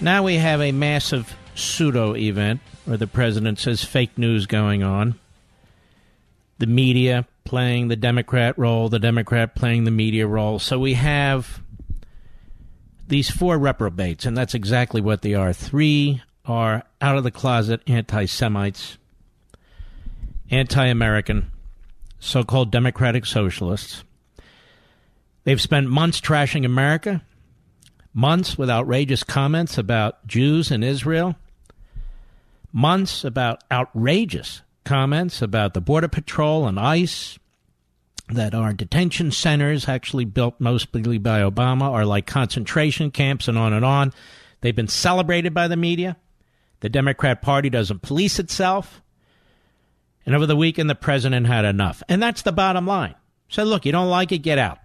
now we have a massive pseudo event where the president says fake news going on. The media playing the Democrat role, the Democrat playing the media role. So we have these four reprobates, and that's exactly what they are. Three are out of the closet anti Semites, anti American, so called democratic socialists. They've spent months trashing America months with outrageous comments about Jews in Israel, months about outrageous comments about the Border Patrol and ICE, that our detention centers, actually built mostly by Obama, are like concentration camps and on and on. They've been celebrated by the media. The Democrat Party doesn't police itself. And over the weekend, the president had enough. And that's the bottom line. So, look, you don't like it, get out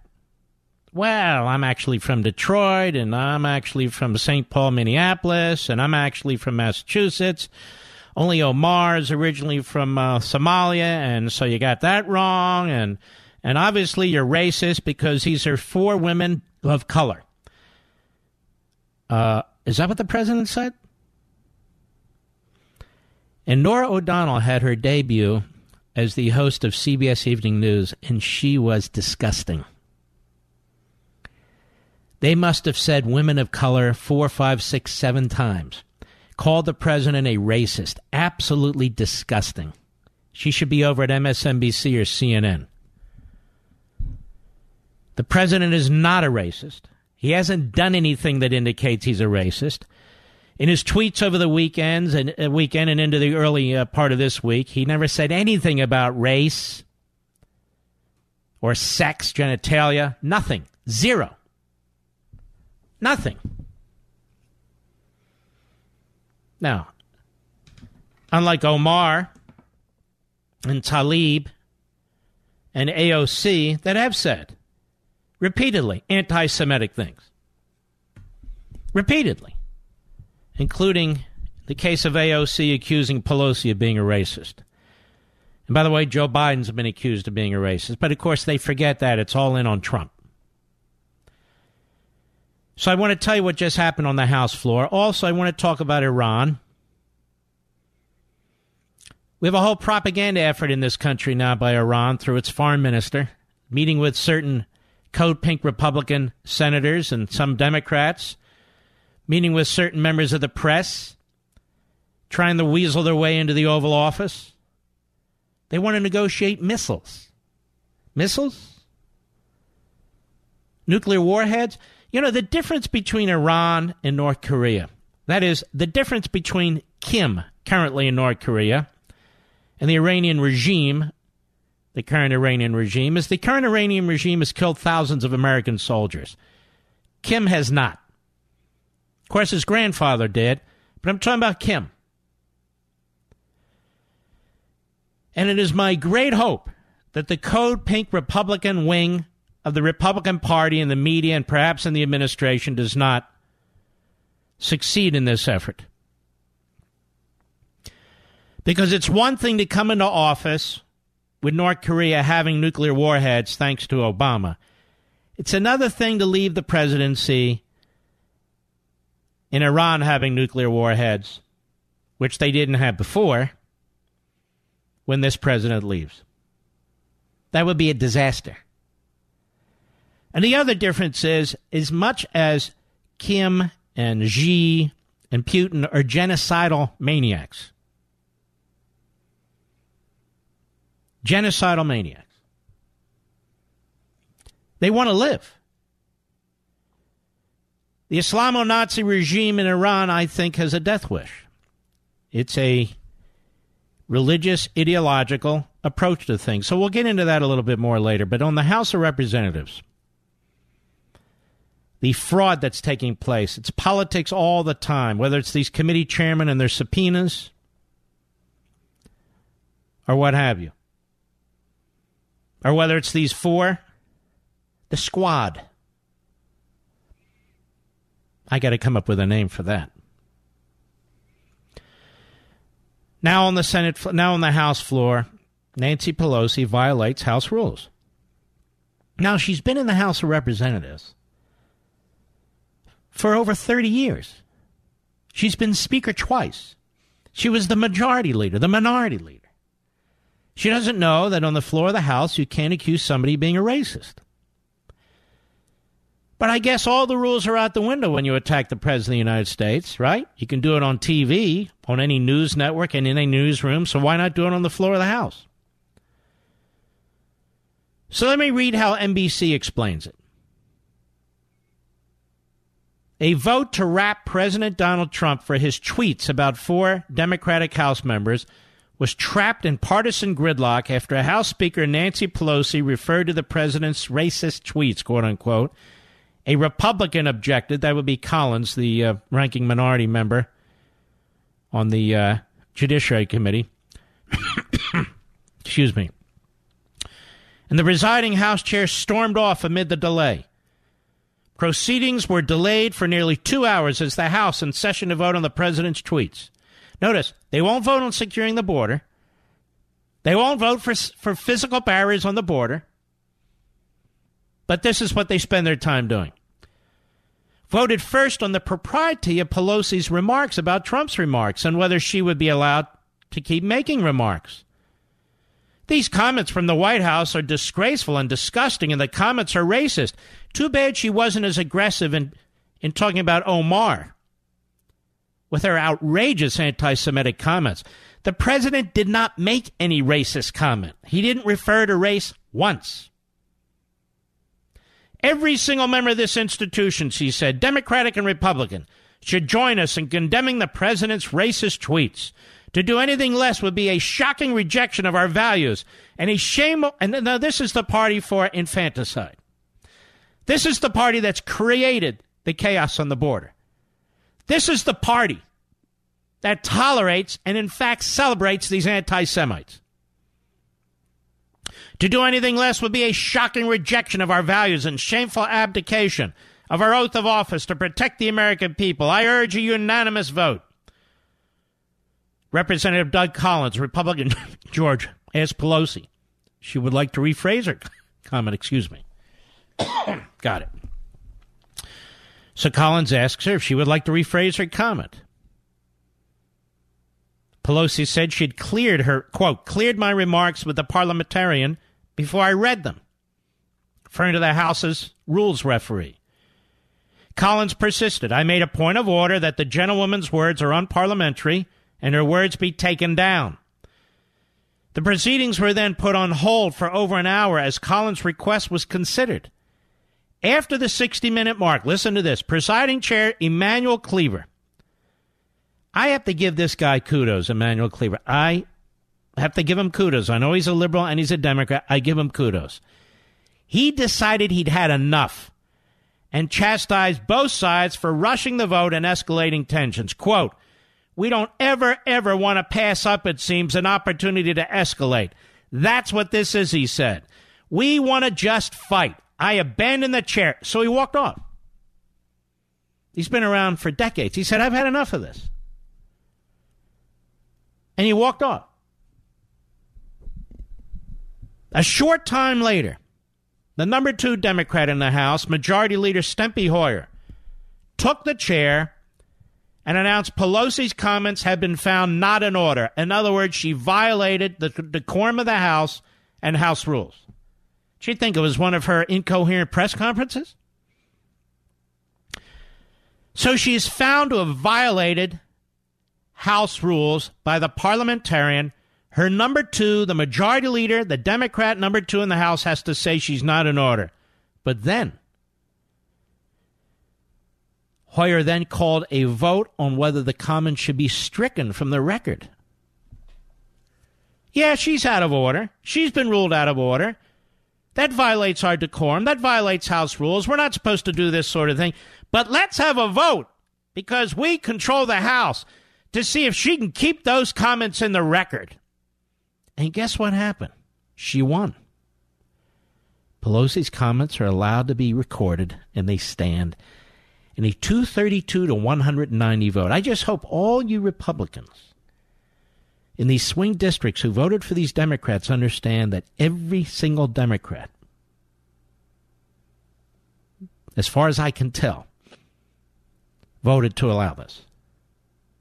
well, I'm actually from Detroit and I'm actually from St. Paul, Minneapolis, and I'm actually from Massachusetts. Only Omar is originally from uh, Somalia, and so you got that wrong. And and obviously you're racist because these are four women of color. Uh, is that what the president said? And Norah O'Donnell had her debut as the host of CBS Evening News, and she was disgusting. They must have said women of color four, five, six, seven times. Called the president a racist. Absolutely disgusting. She should be over at MSNBC or CNN. The president is not a racist. He hasn't done anything that indicates he's a racist. In his tweets over the weekends and uh, weekend and into the early uh, part of this week, he never said anything about race or sex, genitalia, nothing. Zero. Nothing. Now, unlike Omar and Tlaib and AOC that have said repeatedly anti Semitic things, repeatedly, including the case of AOC accusing Pelosi of being a racist. And by the way, Joe Biden's been accused of being a racist, but of course they forget that. It's all in on Trump. So I want to tell you what just happened on the House floor. Also, I want to talk about Iran. We have a whole propaganda effort in this country now by Iran through its foreign minister, meeting with certain code pink Republican senators and some Democrats, meeting with certain members of the press, trying to weasel their way into the Oval Office. They want to negotiate missiles. Missiles? Nuclear warheads? You know, the difference between Iran and North Korea, that is, the difference between Kim, currently in North Korea, and the Iranian regime, the current Iranian regime, is the current Iranian regime has killed thousands of American soldiers. Kim has not. Of course, his grandfather did, but I'm talking about Kim. And it is my great hope that the Code Pink Republican wing of the Republican Party and the media and perhaps in the administration does not succeed in this effort. Because it's one thing to come into office with North Korea having nuclear warheads thanks to Obama. It's another thing to leave the presidency in Iran having nuclear warheads, which they didn't have before, when this president leaves. That would be a disaster. And the other difference is, as much as Kim and Xi and Putin are genocidal maniacs, Genocidal maniacs. They want to live. The Islamo Nazi regime in Iran, I think, has a death wish. It's a religious, ideological approach to things. So we'll get into that a little bit more later. But on the House of Representatives, the fraud that's taking place, it's politics all the time, whether it's these committee chairmen and their subpoenas or what have you, or whether it's these four, the squad. I got to come up with a name for that. Now on the Senate, now on the House floor, Nancy Pelosi violates House rules. Now she's been in the House of Representatives for over 30 years. She's been Speaker twice. She was the majority leader, the minority leader. She doesn't know that on the floor of the House you can't accuse somebody of being a racist. But I guess all the rules are out the window when you attack the President of the United States, right? You can do it on TV, on any news network, and in a newsroom, so why not do it on the floor of the House? So let me read how NBC explains it. A vote to rap President Donald Trump for his tweets about four Democratic House members was trapped in partisan gridlock after House Speaker Nancy Pelosi referred to the president's racist tweets, quote unquote, a Republican objected, that would be Collins, the uh, ranking minority member on the uh, Judiciary Committee. Excuse me. And the presiding House chair stormed off amid the delay. Proceedings were delayed for nearly two hours as the House in session to vote on the president's tweets. Notice, they won't vote on securing the border. They won't vote for, for physical barriers on the border. But this is what they spend their time doing. Voted first on the propriety of Pelosi's remarks about Trump's remarks and whether she would be allowed to keep making remarks. These comments from the White House are disgraceful and disgusting, and the comments are racist. Too bad she wasn't as aggressive in, in talking about Omar with her outrageous anti Semitic comments. The president did not make any racist comment, he didn't refer to race once. Every single member of this institution, she said, Democratic and Republican, should join us in condemning the president's racist tweets. To do anything less would be a shocking rejection of our values and a shame. And now this is the party for infanticide. This is the party that's created the chaos on the border. This is the party that tolerates and, in fact, celebrates these anti Semites. To do anything less would be a shocking rejection of our values and shameful abdication of our oath of office to protect the American people. I urge a unanimous vote. Representative Doug Collins, Republican George, asked Pelosi. She would like to rephrase her comment, excuse me. Got it. So Collins asks her if she would like to rephrase her comment. Pelosi said she'd cleared her, quote, cleared my remarks with the parliamentarian before I read them, referring to the House's rules referee. Collins persisted. I made a point of order that the gentlewoman's words are unparliamentary and her words be taken down. The proceedings were then put on hold for over an hour as Collins' request was considered. After the 60 minute mark, listen to this presiding chair Emanuel Cleaver. I have to give this guy kudos, Emanuel Cleaver. I have to give him kudos. I know he's a liberal and he's a Democrat. I give him kudos. He decided he'd had enough and chastised both sides for rushing the vote and escalating tensions. Quote, we don't ever, ever want to pass up, it seems, an opportunity to escalate. That's what this is, he said. We want to just fight. I abandoned the chair. So he walked off. He's been around for decades. He said, I've had enough of this. And he walked off. A short time later, the number two Democrat in the House, Majority Leader Steny Hoyer, took the chair and announced Pelosi's comments had been found not in order. In other words, she violated the decorum of the House and House rules. She'd think it was one of her incoherent press conferences. So she is found to have violated House rules by the parliamentarian her number two, the majority leader, the Democrat number two in the House, has to say she's not in order. But then, Hoyer then called a vote on whether the comment should be stricken from the record. Yeah, she's out of order. She's been ruled out of order. That violates our decorum. That violates House rules. We're not supposed to do this sort of thing. But let's have a vote because we control the House to see if she can keep those comments in the record. And guess what happened? She won. Pelosi's comments are allowed to be recorded and they stand in a 232 to 190 vote. I just hope all you Republicans in these swing districts who voted for these Democrats understand that every single Democrat, as far as I can tell, voted to allow this,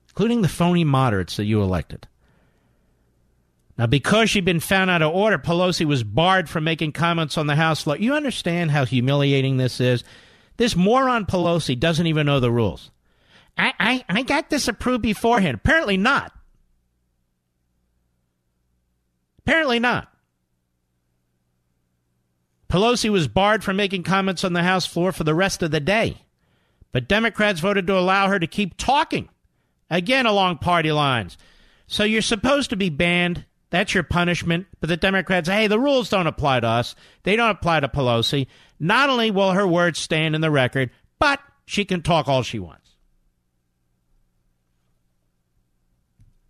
including the phony moderates that you elected. Now, because she'd been found out of order, Pelosi was barred from making comments on the House floor. You understand how humiliating this is? This moron Pelosi doesn't even know the rules. I, I, I got this approved beforehand. Apparently not. Apparently not. Pelosi was barred from making comments on the House floor for the rest of the day. But Democrats voted to allow her to keep talking, again along party lines. So you're supposed to be banned. That's your punishment. But the Democrats, hey, the rules don't apply to us. They don't apply to Pelosi. Not only will her words stand in the record, but she can talk all she wants.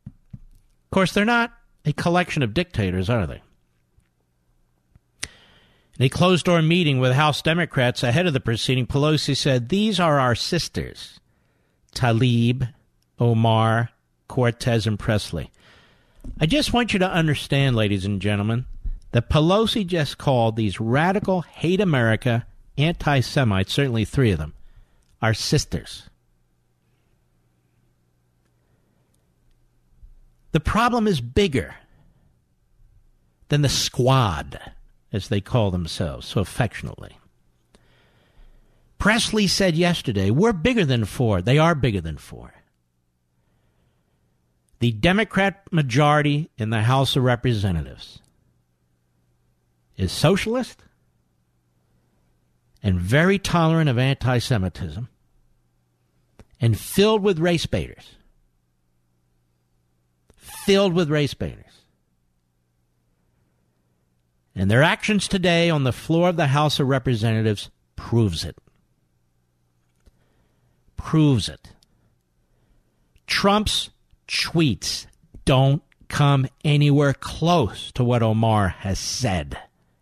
Of course, they're not a collection of dictators, are they? In a closed door meeting with House Democrats ahead of the proceeding, Pelosi said, These are our sisters Tlaib, Omar, Cortez, and Presley. I just want you to understand, ladies and gentlemen, that Pelosi just called these radical, hate America, anti Semites, certainly three of them, are sisters. The problem is bigger than the squad, as they call themselves so affectionately. Presley said yesterday, we're bigger than four. They are bigger than four. The Democrat majority in the House of Representatives is socialist and very tolerant of anti Semitism and filled with race baiters filled with race baiters. And their actions today on the floor of the House of Representatives proves it. Proves it. Trump's tweets don't come anywhere close to what Omar has said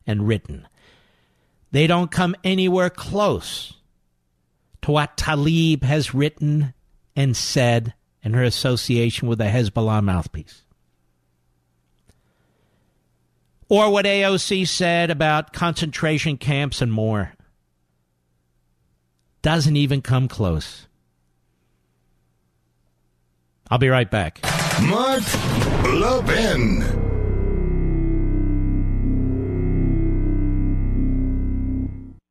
and written. They don't come anywhere close to what Tlaib has written and said and her association with the Hezbollah mouthpiece. Or what AOC said about concentration camps and more. Doesn't even come close. I'll be right back. Mark Levin.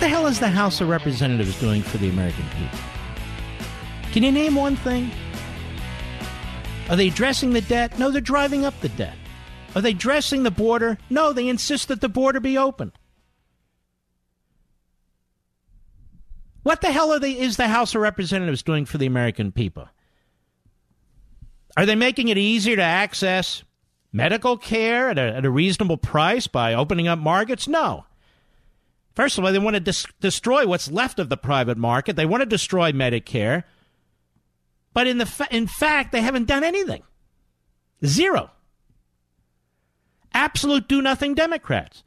the hell is the House of Representatives doing for the American people? Can you name one thing? Are they addressing the debt? No, they're driving up the debt. Are they addressing the border? No, they insist that the border be open. What the hell they, is the House of Representatives doing for the American people? Are they making it easier to access medical care at a, at a reasonable price by opening up markets? No. First of all, they want to dis- destroy what's left of the private market. They want to destroy Medicare. But in, the fa- in fact, they haven't done anything. Zero. Absolute do nothing Democrats.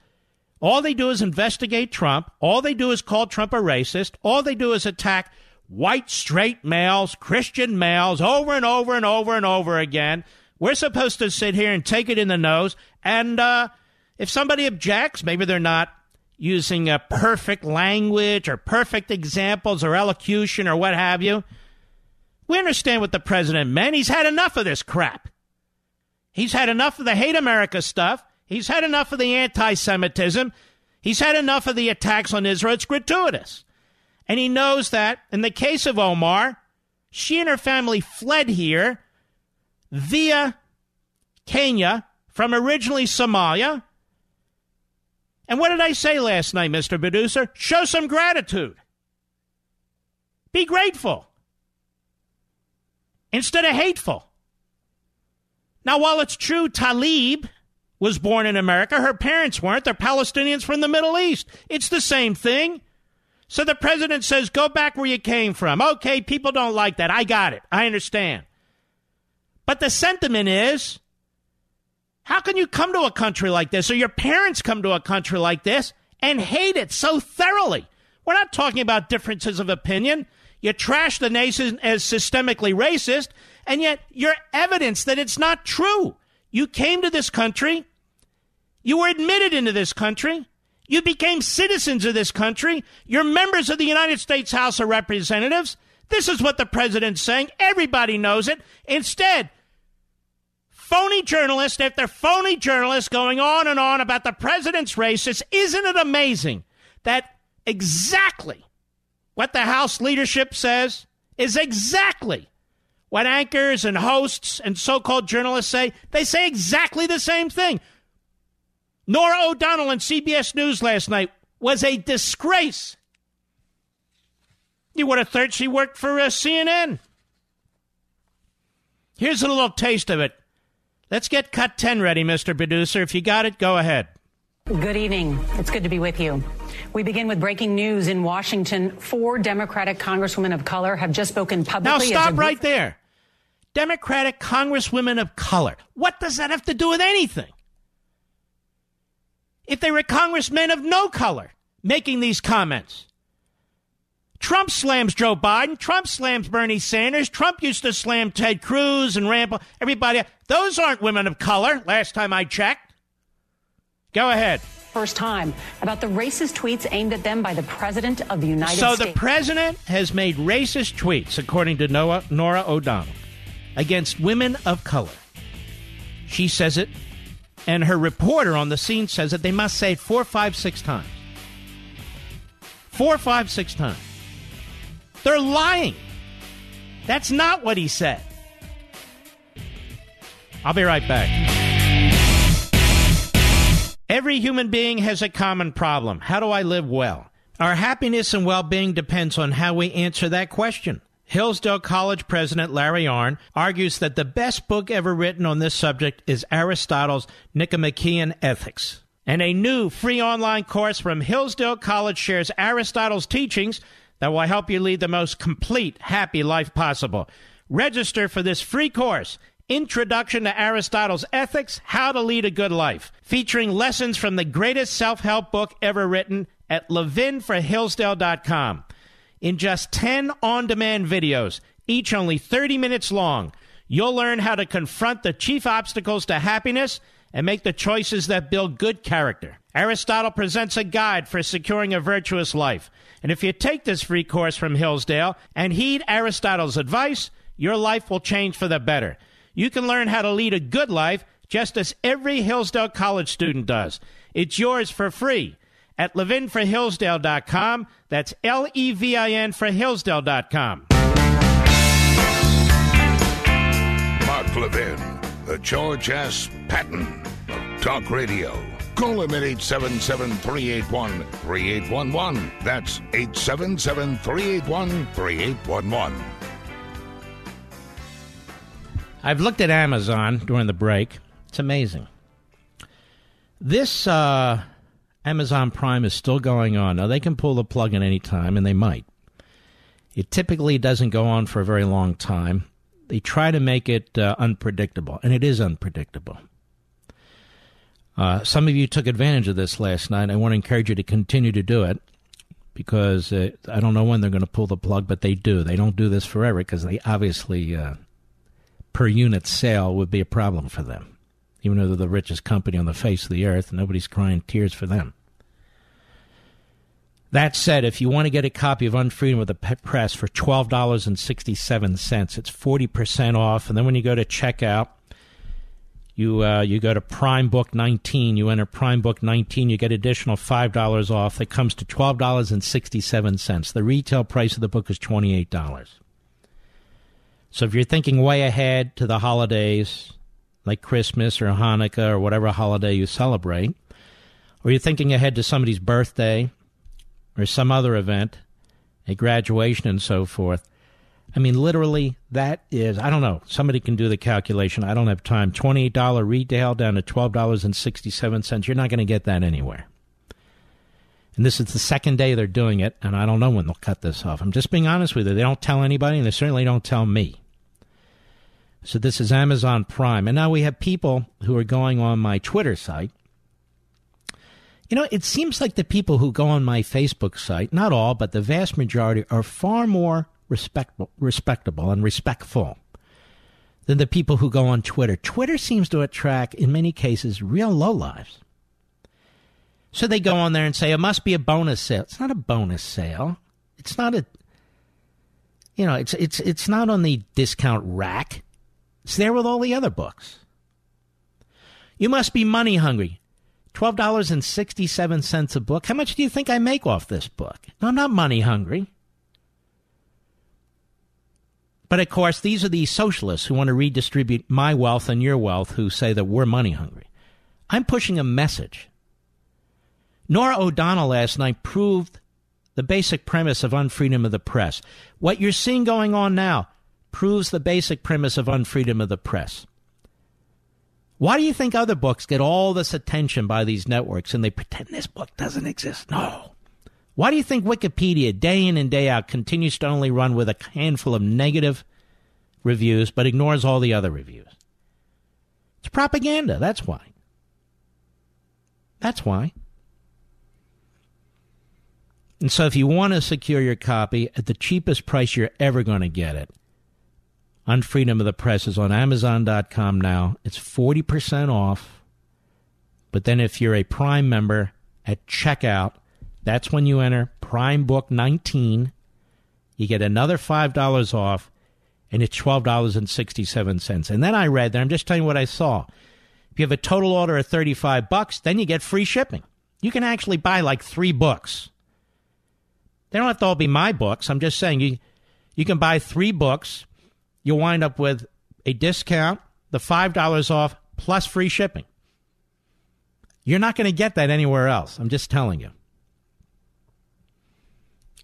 All they do is investigate Trump. All they do is call Trump a racist. All they do is attack white, straight males, Christian males over and over and over and over again. We're supposed to sit here and take it in the nose. And uh, if somebody objects, maybe they're not using a perfect language or perfect examples or elocution or what have you. We understand what the president meant. He's had enough of this crap. He's had enough of the hate America stuff. He's had enough of the anti Semitism. He's had enough of the attacks on Israel. It's gratuitous. And he knows that in the case of Omar, she and her family fled here via Kenya from originally Somalia. And what did I say last night, Mr. Producer? Show some gratitude. Be grateful instead of hateful. Now, while it's true, Tlaib was born in America. Her parents weren't. They're Palestinians from the Middle East. It's the same thing. So the president says, go back where you came from. Okay, people don't like that. I got it. I understand. But the sentiment is how can you come to a country like this, or your parents come to a country like this and hate it so thoroughly? We're not talking about differences of opinion. You trash the nation as systemically racist, and yet you're evidence that it's not true. You came to this country you were admitted into this country. You became citizens of this country. You're members of the United States House of Representatives. This is what the president's saying. Everybody knows it. Instead, phony journalist after phony journalist going on and on about the president's racist. Isn't it amazing that exactly what the House leadership says is exactly what anchors and hosts and so called journalists say? They say exactly the same thing. Norah O'Donnell on CBS News last night was a disgrace. You would have thought she worked for uh, CNN. Here's a little taste of it. Let's get cut 10 ready, Mr. Producer. If you got it, go ahead. Good evening. It's good to be with you. We begin with breaking news in Washington. Four Democratic congresswomen of color have just spoken publicly. Now, stop right there. Democratic congresswomen of color. What does that have to do with anything? if they were congressmen of no color making these comments. Trump slams Joe Biden. Trump slams Bernie Sanders. Trump used to slam Ted Cruz and Paul. Everybody. Those aren't women of color, last time I checked. Go ahead. First time about the racist tweets aimed at them by the President of the United so States. So the President has made racist tweets, according to Noah, Norah O'Donnell, against women of color. She says it and her reporter on the scene says that they must say it four, five, six times. Four, five, six times. They're lying. That's not what he said. I'll be right back. Every human being has a common problem. How do I live well? Our happiness and well being depends on how we answer that question. Hillsdale College president Larry Arnn argues that the best book ever written on this subject is Aristotle's Nicomachean Ethics. And a new free online course from Hillsdale College shares Aristotle's teachings that will help you lead the most complete, happy life possible. Register for this free course, Introduction to Aristotle's Ethics How to Lead a Good Life, featuring lessons from the greatest self help book ever written at levinforhillsdale.com in just 10 on demand videos, each only 30 minutes long. You'll learn how to confront the chief obstacles to happiness and make the choices that build good character. Aristotle presents a guide for securing a virtuous life. And if you take this free course from Hillsdale and heed Aristotle's advice, your life will change for the better. You can learn how to lead a good life just as every Hillsdale College student does. It's yours for free at levinforhillsdale.com. That's L E V I N for Hillsdale.com. Mark Levin, the George S. Patton of Talk Radio. Call him at 877 381 3811. That's 877 381 3811. I've looked at Amazon during the break. It's amazing. This uh, Amazon Prime is still going on. Now, they can pull the plug at any time, and they might. It typically doesn't go on for a very long time. They try to make it uh, unpredictable, and it is unpredictable. Uh, some of you took advantage of this last night. I want to encourage you to continue to do it because uh, I don't know when they're going to pull the plug, but they do. They don't do this forever because they obviously, uh, per unit sale, would be a problem for them. Even though they're the richest company on the face of the earth, nobody's crying tears for them. That said, if you want to get a copy of Unfreedom of the Press for $12.67, it's 40% off. And then when you go to checkout, you uh, you go to Prime Book 19. You enter Prime Book 19. You get additional five dollars off. That comes to twelve dollars and sixty seven cents. The retail price of the book is twenty eight dollars. So if you're thinking way ahead to the holidays, like Christmas or Hanukkah or whatever holiday you celebrate, or you're thinking ahead to somebody's birthday or some other event, a graduation and so forth, I mean, literally, that is, I don't know, somebody can do the calculation. I don't have time. $28 retail down to $12.67. You're not going to get that anywhere. And this is the second day they're doing it, and I don't know when they'll cut this off. I'm just being honest with you. They don't tell anybody, and they certainly don't tell me. So this is Amazon Prime. And now we have people who are going on my Twitter site. You know, it seems like the people who go on my Facebook site, not all, but the vast majority, are far more respectable, respectable and respectful than the people who go on Twitter. Twitter seems to attract, in many cases, real lowlives. So they go on there and say, it must be a bonus sale. It's not a bonus sale. It's not a, you know, it's, it's, it's not on the discount rack. It's there with all the other books. You must be money hungry. $12.67 a book. How much do you think I make off this book? No, I'm not money hungry. But of course, these are the socialists who want to redistribute my wealth and your wealth who say that we're money hungry. I'm pushing a message. Norah O'Donnell last night proved the basic premise of unfreedom of the press. What you're seeing going on now proves the basic premise of unfreedom of the press. Why do you think other books get all this attention by these networks and they pretend this book doesn't exist? No. Why do you think Wikipedia, day in and day out, continues to only run with a handful of negative reviews but ignores all the other reviews? It's propaganda. That's why. That's why. And so, if you want to secure your copy at the cheapest price you're ever going to get it, Unfreedom of the Press is on Amazon.com now. It's 40% off. But then, if you're a Prime member at checkout, that's when you enter Prime Book 19. You get another $5 off, and it's $12.67. And then I read there, I'm just telling you what I saw. If you have a total order of 35 bucks, then you get free shipping. You can actually buy like three books. They don't have to all be my books. I'm just saying you you can buy three books. You'll wind up with a discount, the $5 off, plus free shipping. You're not going to get that anywhere else. I'm just telling you.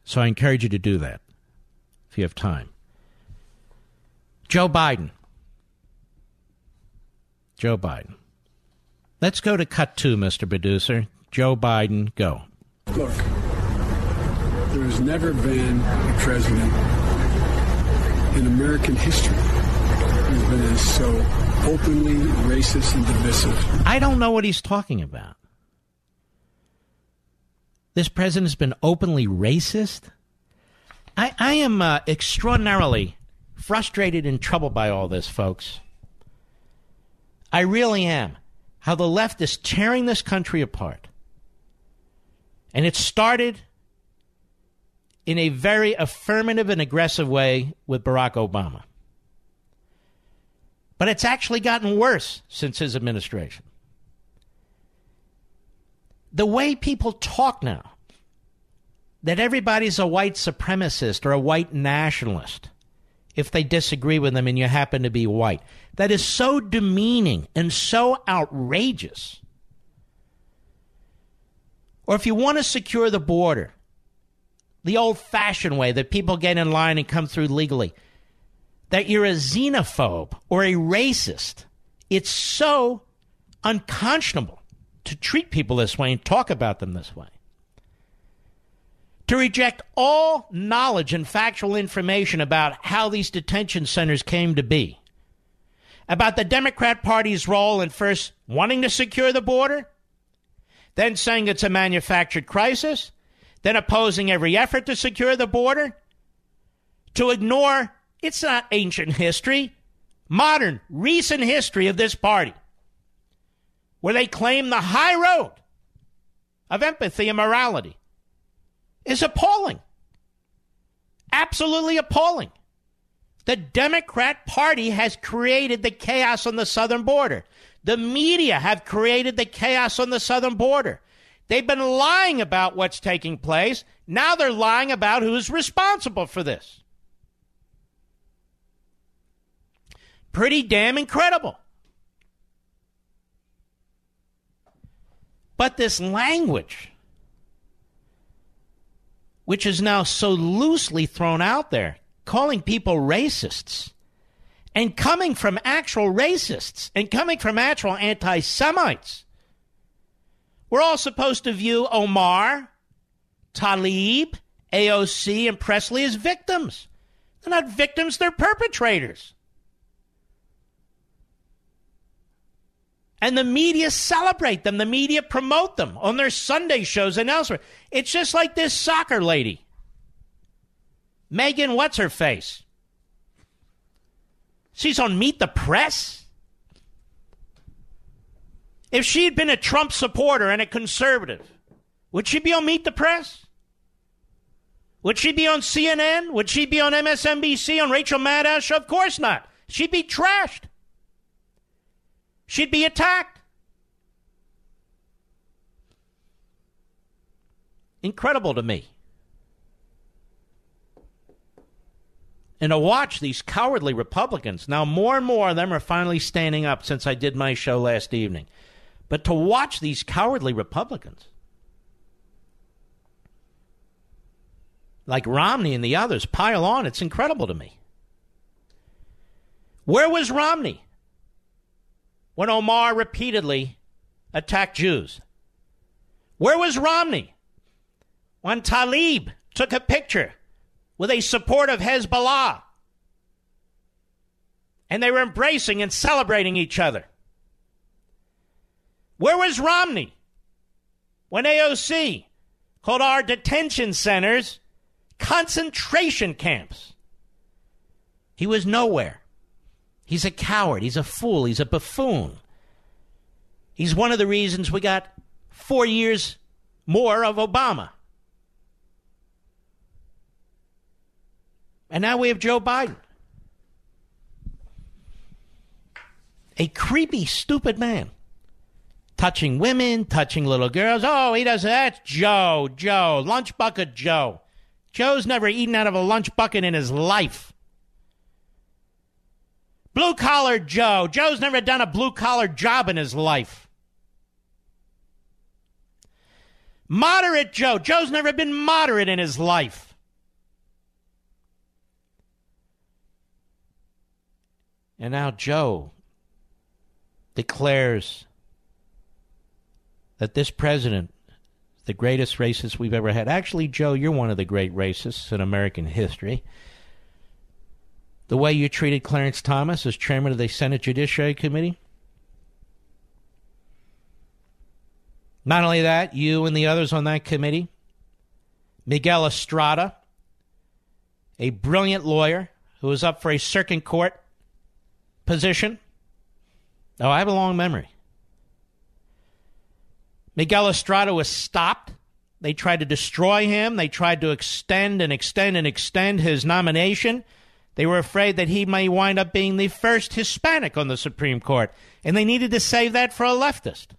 So I encourage you to do that if you have time. Joe Biden. Joe Biden. Let's go to cut two, Mr. Producer. Joe Biden, go. Look, there has never been a president in American history who's been so openly racist and divisive. I don't know what he's talking about. This president has been openly racist. I, I am uh, extraordinarily frustrated and troubled by all this, folks. I really am. How the left is tearing this country apart. And it started in a very affirmative and aggressive way with Barack Obama. But it's actually gotten worse since his administration. The way people talk now, that everybody's a white supremacist or a white nationalist if they disagree with them and you happen to be white. That is so demeaning and so outrageous. Or if you want to secure the border, the old fashioned way that people get in line and come through legally, that you're a xenophobe or a racist. It's so unconscionable to treat people this way and talk about them this way. To reject all knowledge and factual information about how these detention centers came to be, about the Democrat Party's role in first wanting to secure the border, then saying it's a manufactured crisis, then opposing every effort to secure the border, to ignore it's not ancient history, modern, recent history of this party, where they claim the high road of empathy and morality is appalling. Absolutely appalling. The Democrat Party has created the chaos on the southern border. The media have created the chaos on the southern border. They've been lying about what's taking place. Now they're lying about who's responsible for this. Pretty damn incredible. But this language which is now so loosely thrown out there, calling people racists, and coming from actual racists, and coming from actual anti Semites. We're all supposed to view Omar, Tlaib, AOC, and Presley as victims. They're not victims, they're perpetrators. And the media celebrate them. The media promote them on their Sunday shows and elsewhere. It's just like this soccer lady. Megan, what's her face? She's on Meet the Press. If she had been a Trump supporter and a conservative, would she be on Meet the Press? Would she be on CNN? Would she be on MSNBC on Rachel Maddow? Of course not. She'd be trashed she'd be attacked. Incredible to me. And to watch these cowardly Republicans, now more and more of them are finally standing up since I did my show last evening. But to watch these cowardly Republicans, like Romney and the others, pile on, it's incredible to me. Where was Romney? When Omar repeatedly attacked Jews? Where was Romney when Tlaib took a picture with a support of Hezbollah and they were embracing and celebrating each other? Where was Romney when AOC called our detention centers concentration camps? He was nowhere. He's a coward. He's a fool. He's a buffoon. He's one of the reasons we got four years more of Obama. And now we have Joe Biden. A creepy, stupid man. Touching women, touching little girls. Oh, he does that. Joe, Joe, lunch bucket Joe. Joe's never eaten out of a lunch bucket in his life. Blue collar Joe. Joe's never done a blue collar job in his life. Moderate Joe. Joe's never been moderate in his life. And now Joe declares that this president the greatest racist we've ever had. Actually, Joe, you're one of the great racists in American history the way you treated Clarence Thomas as chairman of the Senate Judiciary Committee? Not only that, you and the others on that committee, Miguel Estrada, a brilliant lawyer who was up for a circuit court position. Oh, I have a long memory. Miguel Estrada was stopped They tried to destroy him. They tried to extend and extend and extend his nomination. They were afraid that he may wind up being the first Hispanic on the Supreme Court, and they needed to save that for a leftist.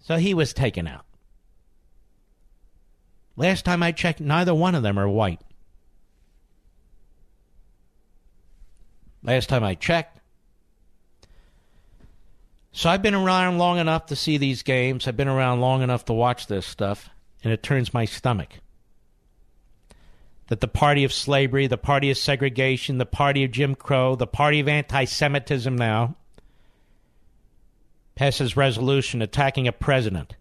So he was taken out. Last time I checked, neither one of them are white. Last time I checked. So I've been around long enough to see these games. I've been around long enough to watch this stuff, and it turns my stomach. That the party of slavery, the party of segregation, the party of Jim Crow, the party of anti Semitism now passes resolution attacking a president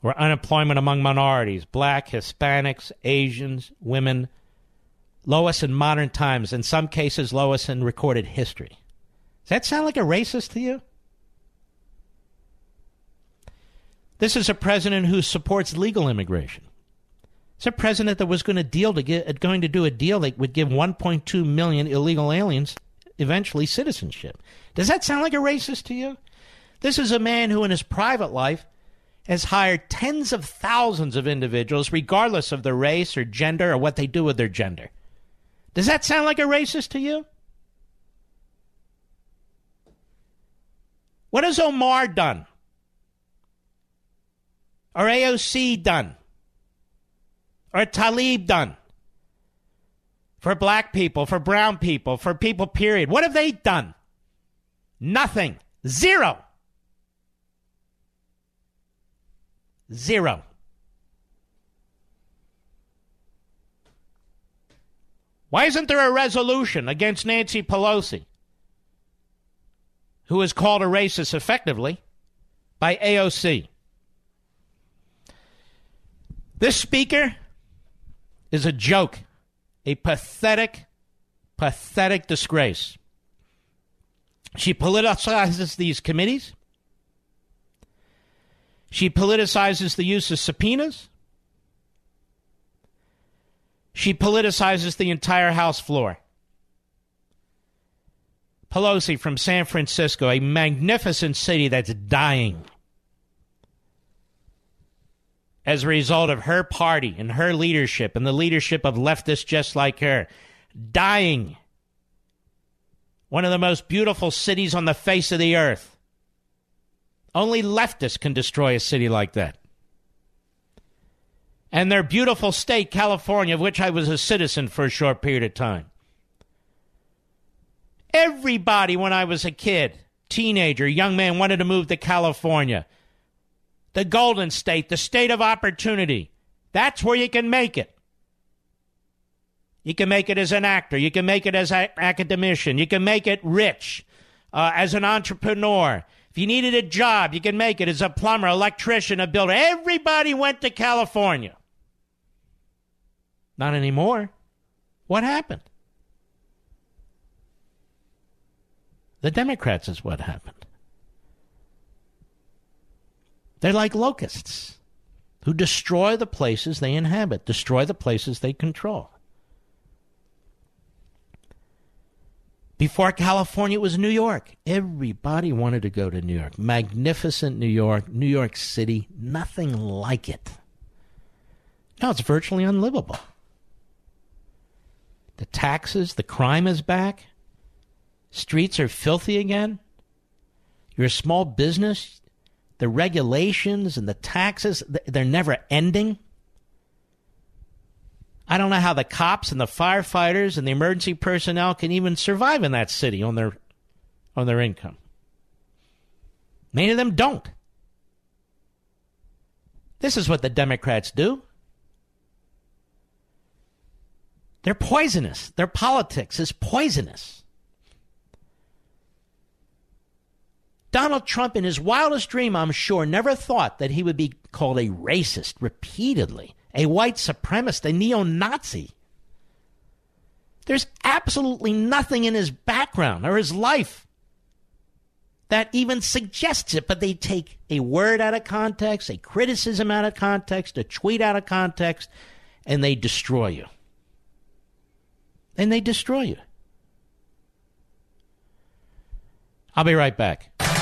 where unemployment among minorities, black, Hispanics, Asians, women, lowest in modern times, in some cases, lowest in recorded history. Does that sound like a racist to you? This is a president who supports legal immigration. It's a president that was going to deal to get going to do a deal that would give 1.2 million illegal aliens eventually citizenship. Does that sound like a racist to you? This is a man who, in his private life, has hired tens of thousands of individuals, regardless of their race or gender or what they do with their gender. Does that sound like a racist to you? What has Omar done? Or AOC done? Or Tlaib done? For black people, for brown people, for people, period. What have they done? Nothing. Zero. Zero. Why isn't there a resolution against Nancy Pelosi, who is called a racist effectively by AOC? This speaker is a joke, a pathetic, pathetic disgrace. She politicizes these committees. She politicizes the use of subpoenas. She politicizes the entire House floor. Pelosi from San Francisco, a magnificent city that's dying as a result of her party and her leadership and the leadership of leftists just like her. Dying. One of the most beautiful cities on the face of the earth. Only leftists can destroy a city like that. And their beautiful state, California, of which I was a citizen for a short period of time. Everybody, when I was a kid, teenager, young man, wanted to move to California. The Golden State, the state of opportunity. That's where you can make it. You can make it as an actor. You can make it as an academician. You can make it rich uh, as an entrepreneur. If you needed a job, you can make it as a plumber, electrician, a builder. Everybody went to California. Not anymore. What happened? The Democrats is what happened. They're like locusts who destroy the places they inhabit, destroy the places they control. Before California, it was New York. Everybody wanted to go to New York. Magnificent New York, New York City, nothing like it. Now it's virtually unlivable. The taxes, the crime is back. Streets are filthy again. You're a small business. The regulations and the taxes, they're never ending. I don't know how the cops and the firefighters and the emergency personnel can even survive in that city on their on their income. Many of them don't. This is what the Democrats do. They're poisonous. Their politics is poisonous. Donald Trump, in his wildest dream, I'm sure, never thought that he would be called a racist repeatedly a white supremacist, a neo Nazi. There's absolutely nothing in his background or his life that even suggests it, but they take a word out of context, a criticism out of context, a tweet out of context, and they destroy you. And they destroy you. I'll be right back.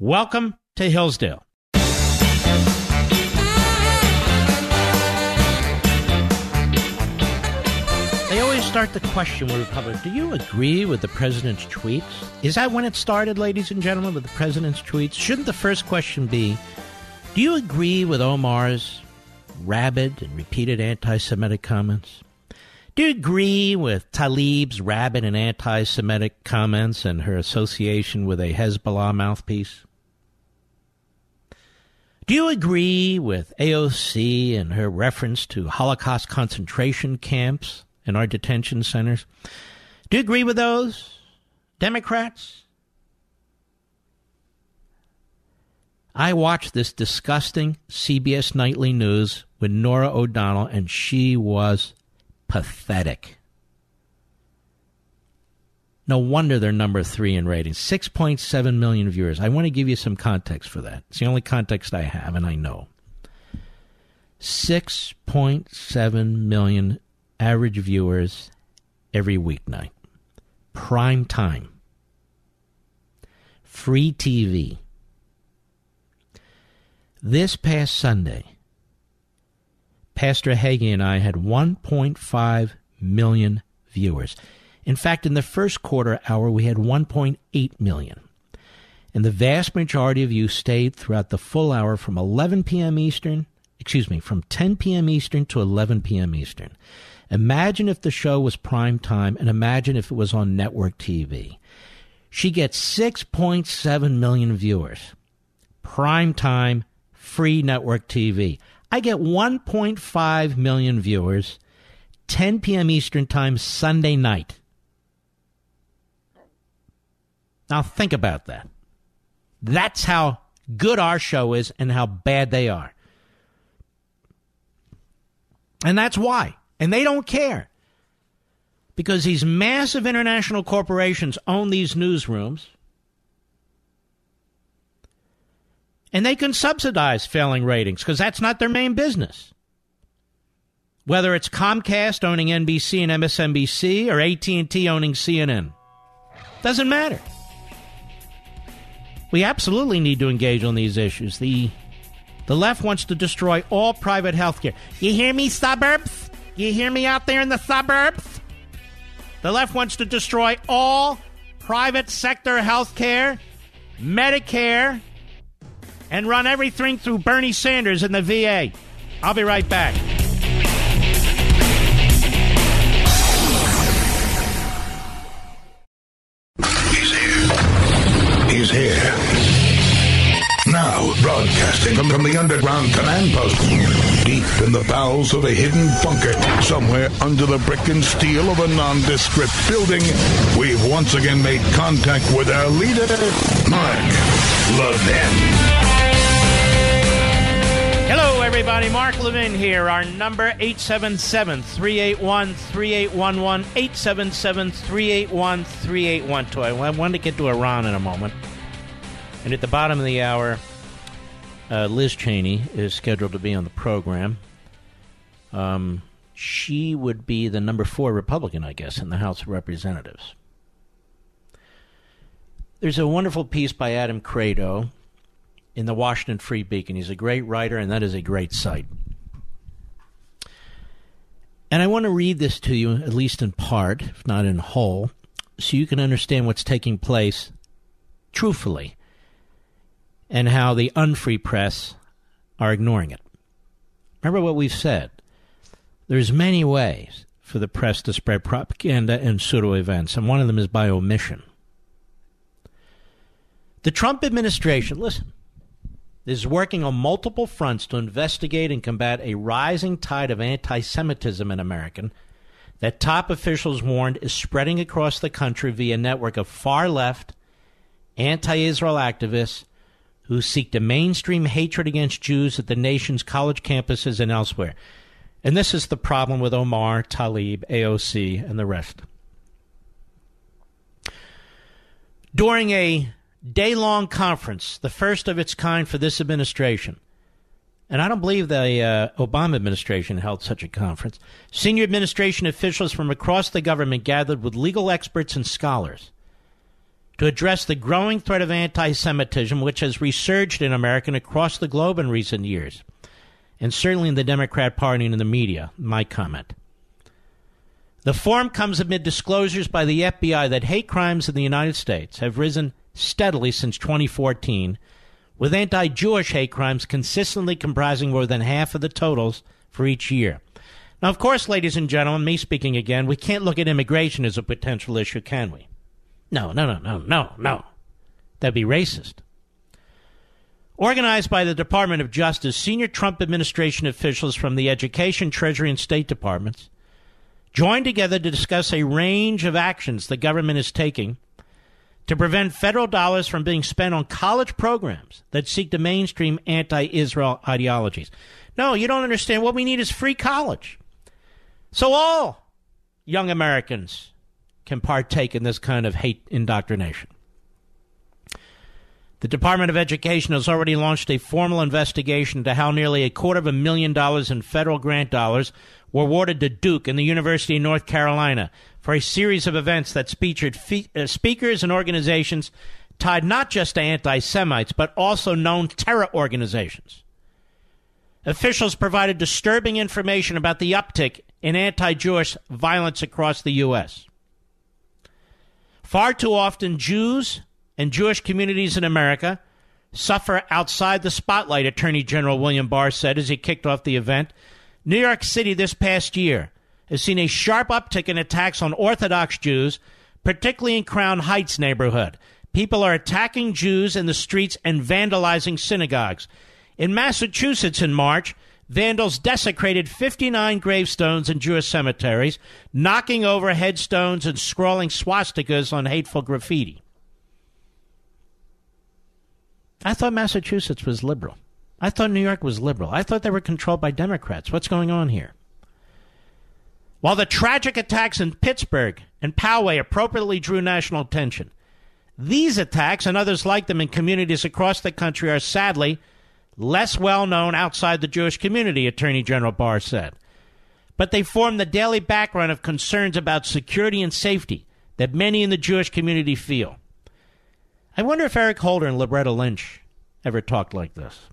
Welcome to Hillsdale. They always start the question with Republicans Do you agree with the president's tweets? Is that when it started, ladies and gentlemen, with the president's tweets? Shouldn't the first question be Do you agree with Omar's rabid and repeated anti Semitic comments? Do you agree with Tlaib's rabid and anti Semitic comments and her association with a Hezbollah mouthpiece? Do you agree with AOC and her reference to Holocaust concentration camps and our detention centers? Do you agree with those Democrats? I watched this disgusting CBS Nightly News with Norah O'Donnell, and she was pathetic. No wonder they're number three in ratings. 6.7 million viewers. I want to give you some context for that. It's the only context I have, and I know. 6.7 million average viewers every weeknight. Prime time. Free TV. This past Sunday, Pastor Hagee and I had 1.5 million viewers. In fact, in the first quarter hour, we had 1.8 million. And the vast majority of you stayed throughout the full hour from 11 p.m. Eastern, excuse me, from 10 p.m. Eastern to 11 p.m. Eastern. Imagine if the show was prime time and imagine if it was on network TV. She gets 6.7 million viewers. Prime time, free network TV. I get 1.5 million viewers, 10 p.m. Eastern Time, Sunday night. Now think about that. That's how good our show is and how bad they are. And that's why. And they don't care. Because these massive international corporations own these newsrooms. And they can subsidize failing ratings because that's not their main business. Whether it's Comcast owning NBC and MSNBC or AT&T owning CNN. Doesn't matter. We absolutely need to engage on these issues. The the left wants to destroy all private health care. You hear me, suburbs? You hear me out there in the suburbs? The left wants to destroy all private sector health care, Medicare, and run everything through Bernie Sanders and the VA. I'll be right back. Broadcasting from, from the underground command post, deep in the bowels of a hidden bunker, somewhere under the brick and steel of a nondescript building, we've once again made contact with our leader, Mark Levin. Hello, everybody. Mark Levin here. Our number 877-381-3811, 877-381-3812. I want to get to Iran in a moment. And at the bottom of the hour, uh, Liz Cheney is scheduled to be on the program. Um, she would be the number four Republican, I guess, in the House of Representatives. There's a wonderful piece by Adam Kredo in the Washington Free Beacon. He's a great writer, and that is a great site. And I want to read this to you, at least in part, if not in whole, so you can understand what's taking place truthfully and how the unfree press are ignoring it. Remember what we've said. There's many ways for the press to spread propaganda and pseudo events, and one of them is by omission. The Trump administration, listen, is working on multiple fronts to investigate and combat a rising tide of anti Semitism in America that top officials warned is spreading across the country via a network of far left, anti Israel activists who seek to mainstream hatred against Jews at the nation's college campuses and elsewhere. And this is the problem with Omar, Tlaib, AOC, and the rest. During a day long conference, the first of its kind for this administration. And I don't believe the uh, Obama administration held such a conference. Senior administration officials from across the government gathered with legal experts and scholars to address the growing threat of anti Semitism, which has resurged in America and across the globe in recent years, and certainly in the Democrat Party and in the media. My comment. The forum comes amid disclosures by the FBI that hate crimes in the United States have risen steadily since 2014, with anti Jewish hate crimes consistently comprising more than half of the totals for each year. Now, of course, ladies and gentlemen, me speaking again, we can't look at immigration as a potential issue, can we? No, no, no, no, no, no. That'd be racist. Organized by the Department of Justice, senior Trump administration officials from the Education, Treasury, and State Departments joined together to discuss a range of actions the government is taking to prevent federal dollars from being spent on college programs that seek to mainstream anti Israel ideologies. No, you don't understand. What we need is free college. So all young Americans can partake in this kind of hate indoctrination. The Department of Education has already launched a formal investigation into how nearly a quarter of a million dollars in federal grant dollars were awarded to Duke and the University of North Carolina for a series of events that featured fe- uh, speakers and organizations tied not just to anti Semites, but also known terror organizations. Officials provided disturbing information about the uptick in anti Jewish violence across the U.S. Far too often, Jews and Jewish communities in America suffer outside the spotlight, Attorney General William Barr said as he kicked off the event. New York City this past year has seen a sharp uptick in attacks on Orthodox Jews, particularly in Crown Heights neighborhood. People are attacking Jews in the streets and vandalizing synagogues. In Massachusetts in March, vandals desecrated 59 gravestones in Jewish cemeteries, knocking over headstones and scrawling swastikas on hateful graffiti. I thought Massachusetts was liberal. I thought New York was liberal. I thought they were controlled by Democrats. What's going on here? While the tragic attacks in Pittsburgh and Poway appropriately drew national attention, these attacks and others like them in communities across the country are sadly less well known outside the Jewish community, Attorney General Barr said. But they form the daily background of concerns about security and safety that many in the Jewish community feel. I wonder if Eric Holder and Loretta Lynch ever talked like this.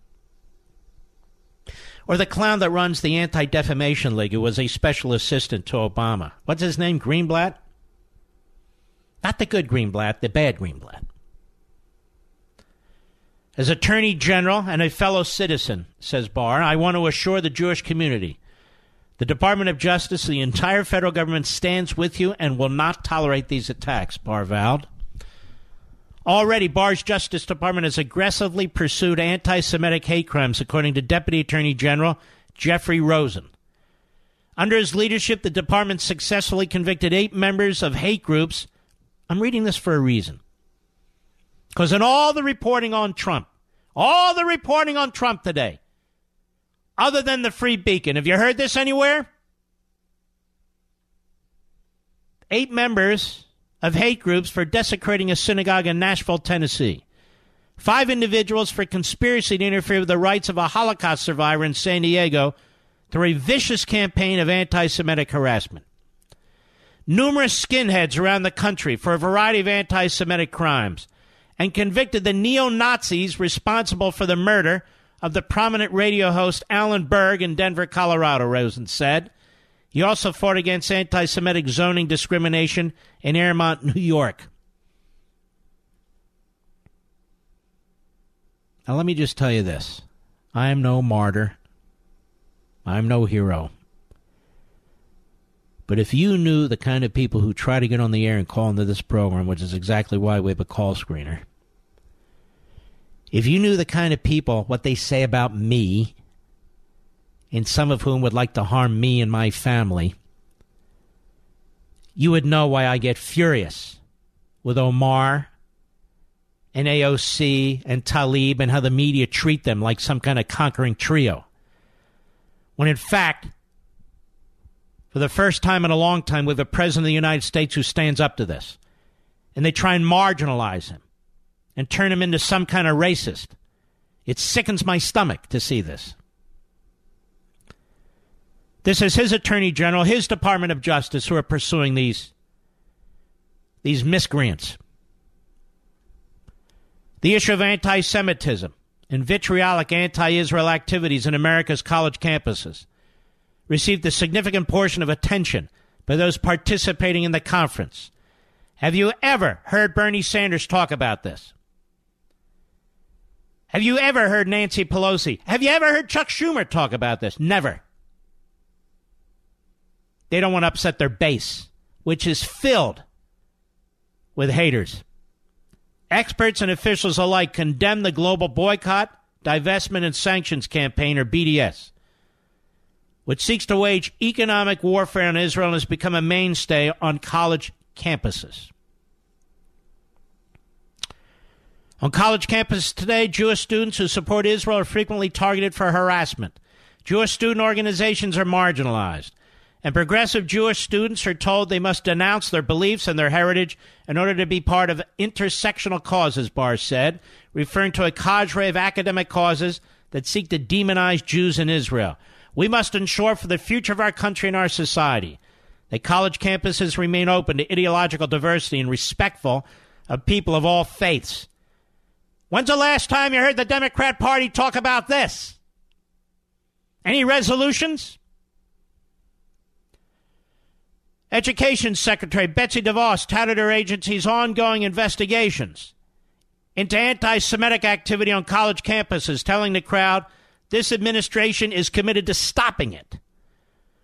Or the clown that runs the Anti Defamation League, who was a special assistant to Obama. What's his name? Greenblatt? Not the good Greenblatt, the bad Greenblatt. As Attorney General and a fellow citizen, says Barr, I want to assure the Jewish community the Department of Justice, the entire federal government stands with you and will not tolerate these attacks, Barr vowed. Already, Barr's Justice Department has aggressively pursued anti Semitic hate crimes, according to Deputy Attorney General Jeffrey Rosen. Under his leadership, the department successfully convicted eight members of hate groups. I'm reading this for a reason. Because in all the reporting on Trump, all the reporting on Trump today, other than the Free Beacon, have you heard this anywhere? Eight members of hate groups for desecrating a synagogue in Nashville, Tennessee. Five individuals for conspiracy to interfere with the rights of a Holocaust survivor in San Diego through a vicious campaign of anti Semitic harassment. Numerous skinheads around the country for a variety of anti Semitic crimes, and convicted the neo Nazis responsible for the murder of the prominent radio host Alan Berg in Denver, Colorado, Rosen said. He also fought against anti Semitic zoning discrimination in Airmont, New York. Now, let me just tell you this I am no martyr, I'm no hero. But if you knew the kind of people who try to get on the air and call into this program, which is exactly why we have a call screener, if you knew the kind of people, what they say about me, and some of whom would like to harm me and my family, you would know why I get furious with Omar and AOC and Tlaib and how the media treat them like some kind of conquering trio. When in fact, for the first time in a long time, have a president of the United States who stands up to this. And they try and marginalize him and turn him into some kind of racist. It sickens my stomach to see this. This is his attorney general, his Department of Justice who are pursuing these, these miscreants. The issue of anti Semitism and vitriolic anti Israel activities in America's college campuses received a significant portion of attention by those participating in the conference. Have you ever heard Bernie Sanders talk about this? Have you ever heard Nancy Pelosi? Have you ever heard Chuck Schumer talk about this? Never. They don't want to upset their base, which is filled with haters. Experts and officials alike condemn the global boycott, divestment, and sanctions campaign, or BDS which seeks to wage economic warfare on Israel and has become a mainstay on college campuses. On college campuses today, Jewish students who support Israel are frequently targeted for harassment. Jewish student organizations are marginalized. And progressive Jewish students are told they must denounce their beliefs and their heritage in order to be part of intersectional causes, Barr said, referring to a cadre of academic causes that seek to demonize Jews in Israel. We must ensure for the future of our country and our society that college campuses remain open to ideological diversity and respectful of people of all faiths. When's the last time you heard the Democrat Party talk about this? Any resolutions? Education Secretary Betsy DeVos touted her agency's ongoing investigations into anti Semitic activity on college campuses, telling the crowd this administration is committed to stopping it.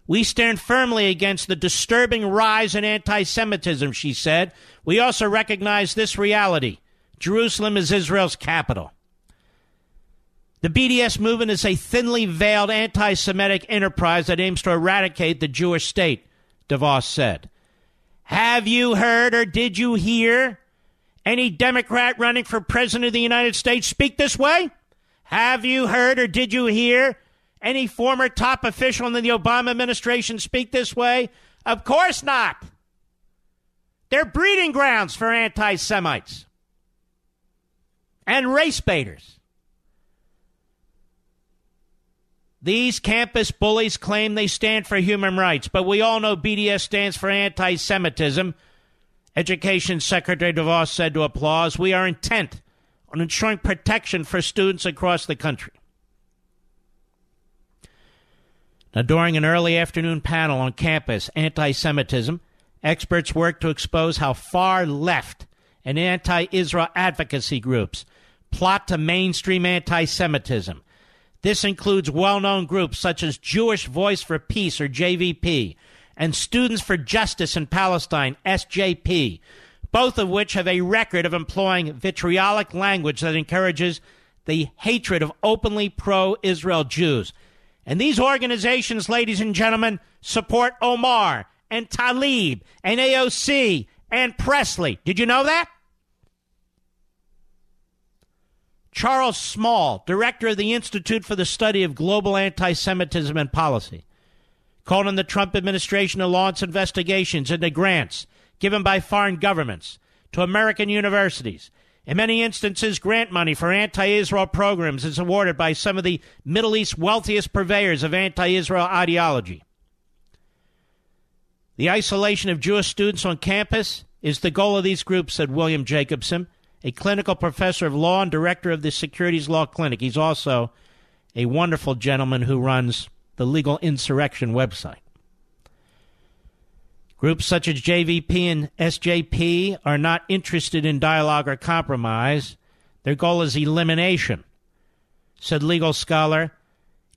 We stand firmly against the disturbing rise in anti Semitism, she said. We also recognize this reality Jerusalem is Israel's capital. The BDS movement is a thinly veiled anti Semitic enterprise that aims to eradicate the Jewish state, DeVos said. Have you heard or did you hear any Democrat running for president of the United States speak this way? Have you heard or did you hear any former top official in the Obama administration speak this way? Of course not. They're breeding grounds for anti Semites and race baiters. These campus bullies claim they stand for human rights, but we all know BDS stands for anti Semitism. Education Secretary DeVos said to applause, We are intent on ensuring protection for students across the country. Now, during an early afternoon panel on campus, anti Semitism, experts worked to expose how far left and anti Israel advocacy groups plot to mainstream anti Semitism. This includes well known groups such as Jewish Voice for Peace, or JVP, and Students for Justice in Palestine, SJP, both of which have a record of employing vitriolic language that encourages the hatred of openly pro Israel Jews. And these organizations, ladies and gentlemen, support Omar and Tlaib and AOC and Presley. Did you know that? Charles Small, director of the Institute for the Study of Global Anti Semitism and Policy, called on the Trump administration to launch investigations into grants given by foreign governments to American universities. In many instances, grant money for anti Israel programs is awarded by some of the Middle East's wealthiest purveyors of anti Israel ideology. The isolation of Jewish students on campus is the goal of these groups, said William Jacobson, a clinical professor of law and director of the Securities Law Clinic. He's also a wonderful gentleman who runs the Legal Insurrection website. Groups such as JVP and SJP are not interested in dialogue or compromise. Their goal is elimination, said legal scholar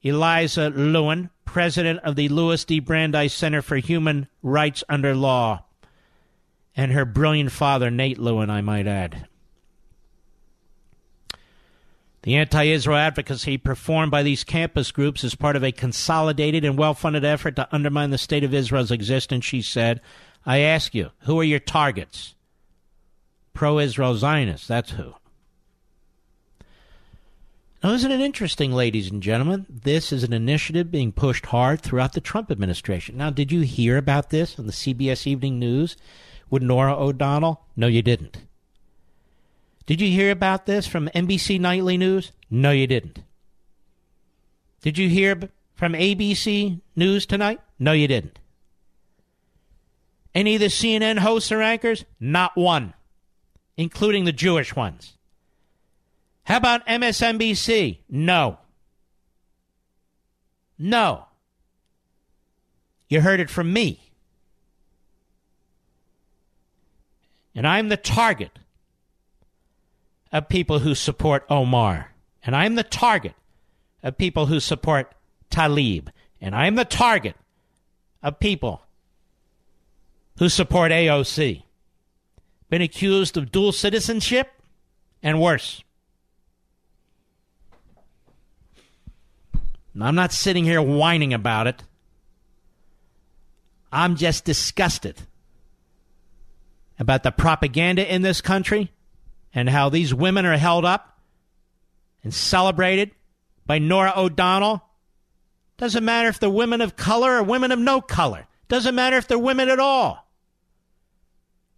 Alyza Lewin, president of the Louis D. Brandeis Center for Human Rights Under Law, and her brilliant father, Nate Lewin, I might add. The anti Israel advocacy performed by these campus groups is part of a consolidated and well funded effort to undermine the state of Israel's existence, she said. I ask you, who are your targets? Pro Israel Zionists, that's who. Now, isn't it interesting, ladies and gentlemen? This is an initiative being pushed hard throughout the Trump administration. Now, did you hear about this on the CBS Evening News with Norah O'Donnell? No, you didn't. Did you hear about this from NBC Nightly News? No, you didn't. Did you hear from ABC News tonight? No, you didn't. Any of the CNN hosts or anchors? Not one, including the Jewish ones. How about MSNBC? No. No. You heard it from me. And I'm the target of people who support Omar. And I'm the target of people who support Tlaib, And I'm the target of people who support AOC. Been accused of dual citizenship and worse. I'm not sitting here whining about it. I'm just disgusted about the propaganda in this country and how these women are held up and celebrated by Norah O'Donnell. Doesn't matter if they're women of color or women of no color. Doesn't matter if they're women at all.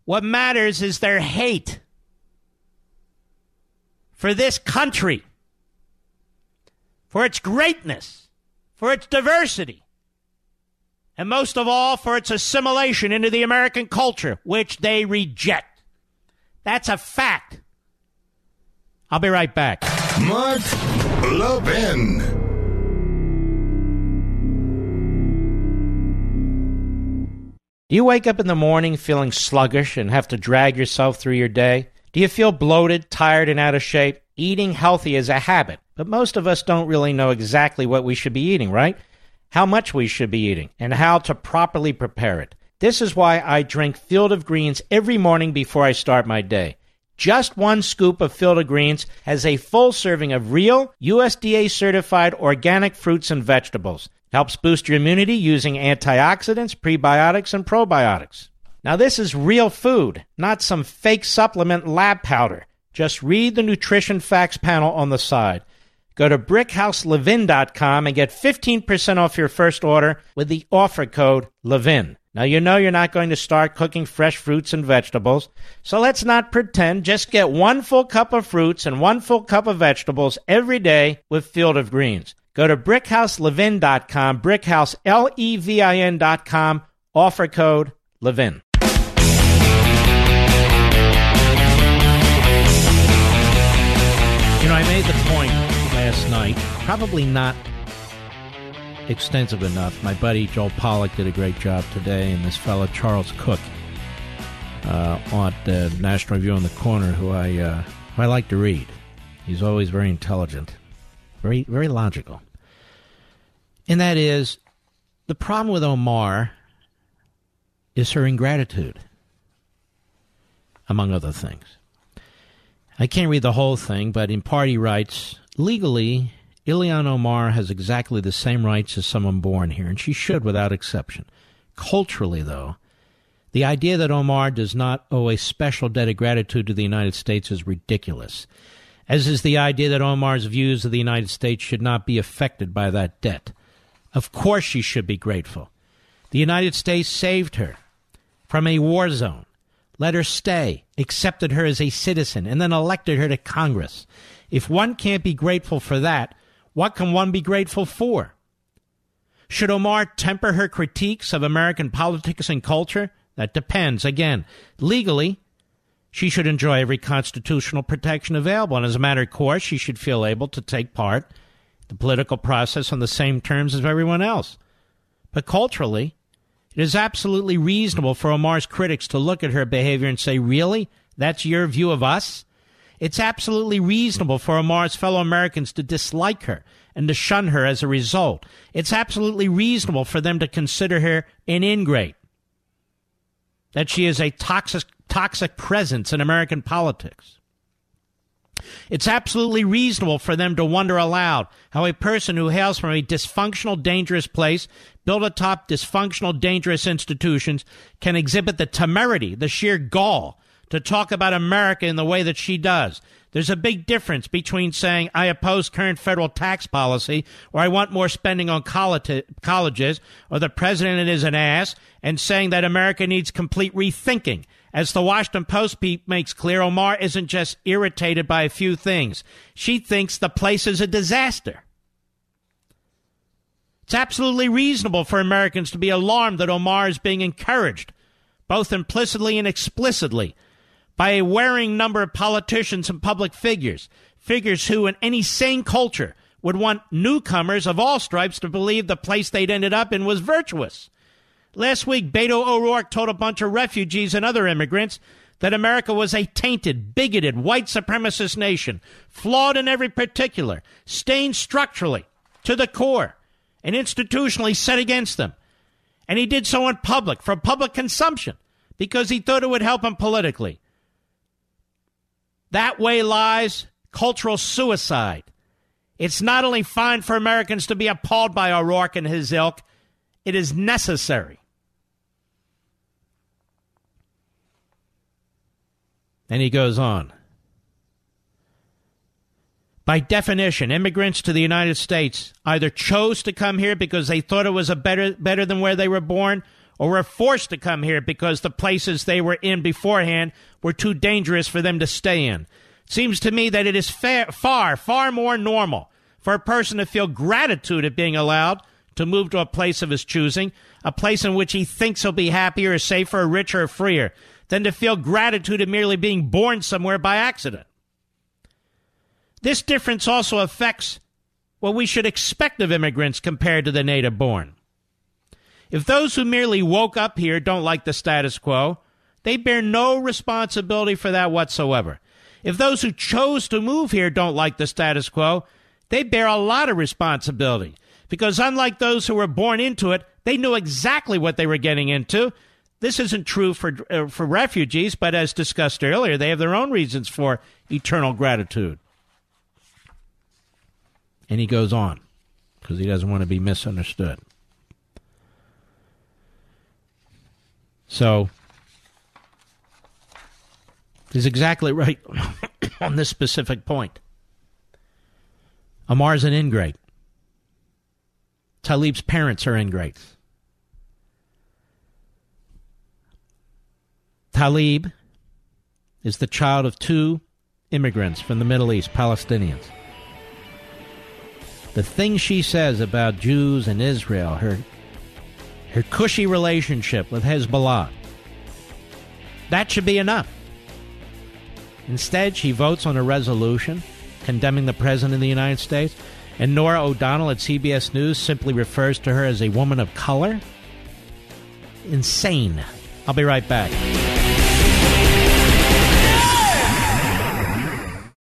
What matters is their hate for this country, for its greatness, for its diversity, and most of all, for its assimilation into the American culture, which they reject. That's a fact. I'll be right back. Mark Levin. Do you wake up in the morning feeling sluggish and have to drag yourself through your day? Do you feel bloated, tired, and out of shape? Eating healthy is a habit, but most of us don't really know exactly what we should be eating, right? How much we should be eating, and how to properly prepare it. This is why I drink Field of Greens every morning before I start my day. Just one scoop of of Greens has a full serving of real, USDA certified organic fruits and vegetables. Helps boost your immunity using antioxidants, prebiotics, and probiotics. Now, this is real food, not some fake supplement lab powder. Just read the nutrition facts panel on the side. Go to brickhouselevin.com and get 15% off your first order with the offer code LEVIN. Now, you know you're not going to start cooking fresh fruits and vegetables, so let's not pretend. Just get one full cup of fruits and one full cup of vegetables every day with Field of Greens. Go to brickhouselevin.com, brickhouse, L-E-V-I-N.com, offer code LEVIN. You know, I made the point last night, probably not extensive enough. My buddy Joel Pollak did a great job today, and this fellow Charles Cooke uh, on the National Review on the Corner, who I uh, who I like to read. He's always very intelligent, very very logical, and that is the problem with Omar is her ingratitude, among other things. I can't read the whole thing, but in part he writes legally Ilhan Omar has exactly the same rights as someone born here, and she should without exception. Culturally, though, the idea that Omar does not owe a special debt of gratitude to the United States is ridiculous, as is the idea that Omar's views of the United States should not be affected by that debt. Of course, she should be grateful. The United States saved her from a war zone, let her stay, accepted her as a citizen, and then elected her to Congress. If one can't be grateful for that, what can one be grateful for? Should Omar temper her critiques of American politics and culture? That depends. Again, legally, she should enjoy every constitutional protection available. And as a matter of course, she should feel able to take part the political process on the same terms as everyone else. But culturally, it is absolutely reasonable for Omar's critics to look at her behavior and say, Really? That's your view of us? It's absolutely reasonable for Omar's fellow Americans to dislike her and to shun her as a result. It's absolutely reasonable for them to consider her an ingrate, that she is a toxic, toxic presence in American politics. It's absolutely reasonable for them to wonder aloud how a person who hails from a dysfunctional, dangerous place, built atop dysfunctional, dangerous institutions, can exhibit the temerity, the sheer gall to talk about America in the way that she does. There's a big difference between saying, I oppose current federal tax policy, or I want more spending on colleges, or the president is an ass, and saying that America needs complete rethinking. As the Washington Post makes clear, Omar isn't just irritated by a few things. She thinks the place is a disaster. It's absolutely reasonable for Americans to be alarmed that Omar is being encouraged, both implicitly and explicitly, by a wearing number of politicians and public figures, figures who, in any sane culture, would want newcomers of all stripes to believe the place they'd ended up in was virtuous. Last week, Beto O'Rourke told a bunch of refugees and other immigrants that America was a tainted, bigoted, white supremacist nation, flawed in every particular, stained structurally to the core, and institutionally set against them. And he did so in public, for public consumption, because he thought it would help him politically. That way lies cultural suicide. It's not only fine for Americans to be appalled by O'Rourke and his ilk, it is necessary. And he goes on. By definition, immigrants to the United States either chose to come here because they thought it was a better, better than where they were born, or were forced to come here because the places they were in beforehand were too dangerous for them to stay in. It seems to me that it is fair, far, far more normal for a person to feel gratitude at being allowed to move to a place of his choosing, a place in which he thinks he'll be happier, safer, richer, or freer, than to feel gratitude at merely being born somewhere by accident. This difference also affects what we should expect of immigrants compared to the native born. If those who merely woke up here don't like the status quo, they bear no responsibility for that whatsoever. If those who chose to move here don't like the status quo, they bear a lot of responsibility. Because unlike those who were born into it, they knew exactly what they were getting into. This isn't true for, uh, for refugees, but as discussed earlier, they have their own reasons for eternal gratitude. And he goes on because he doesn't want to be misunderstood. So he's exactly right on this specific point. Omar's an ingrate. Tlaib's parents are ingrates. Talib is the child of two immigrants from the Middle East, Palestinians. The thing she says about Jews and Israel, her her cushy relationship with Hezbollah. That should be enough. Instead, she votes on a resolution condemning the President of the United States, and Norah O'Donnell at CBS News simply refers to her as a woman of color? Insane. I'll be right back.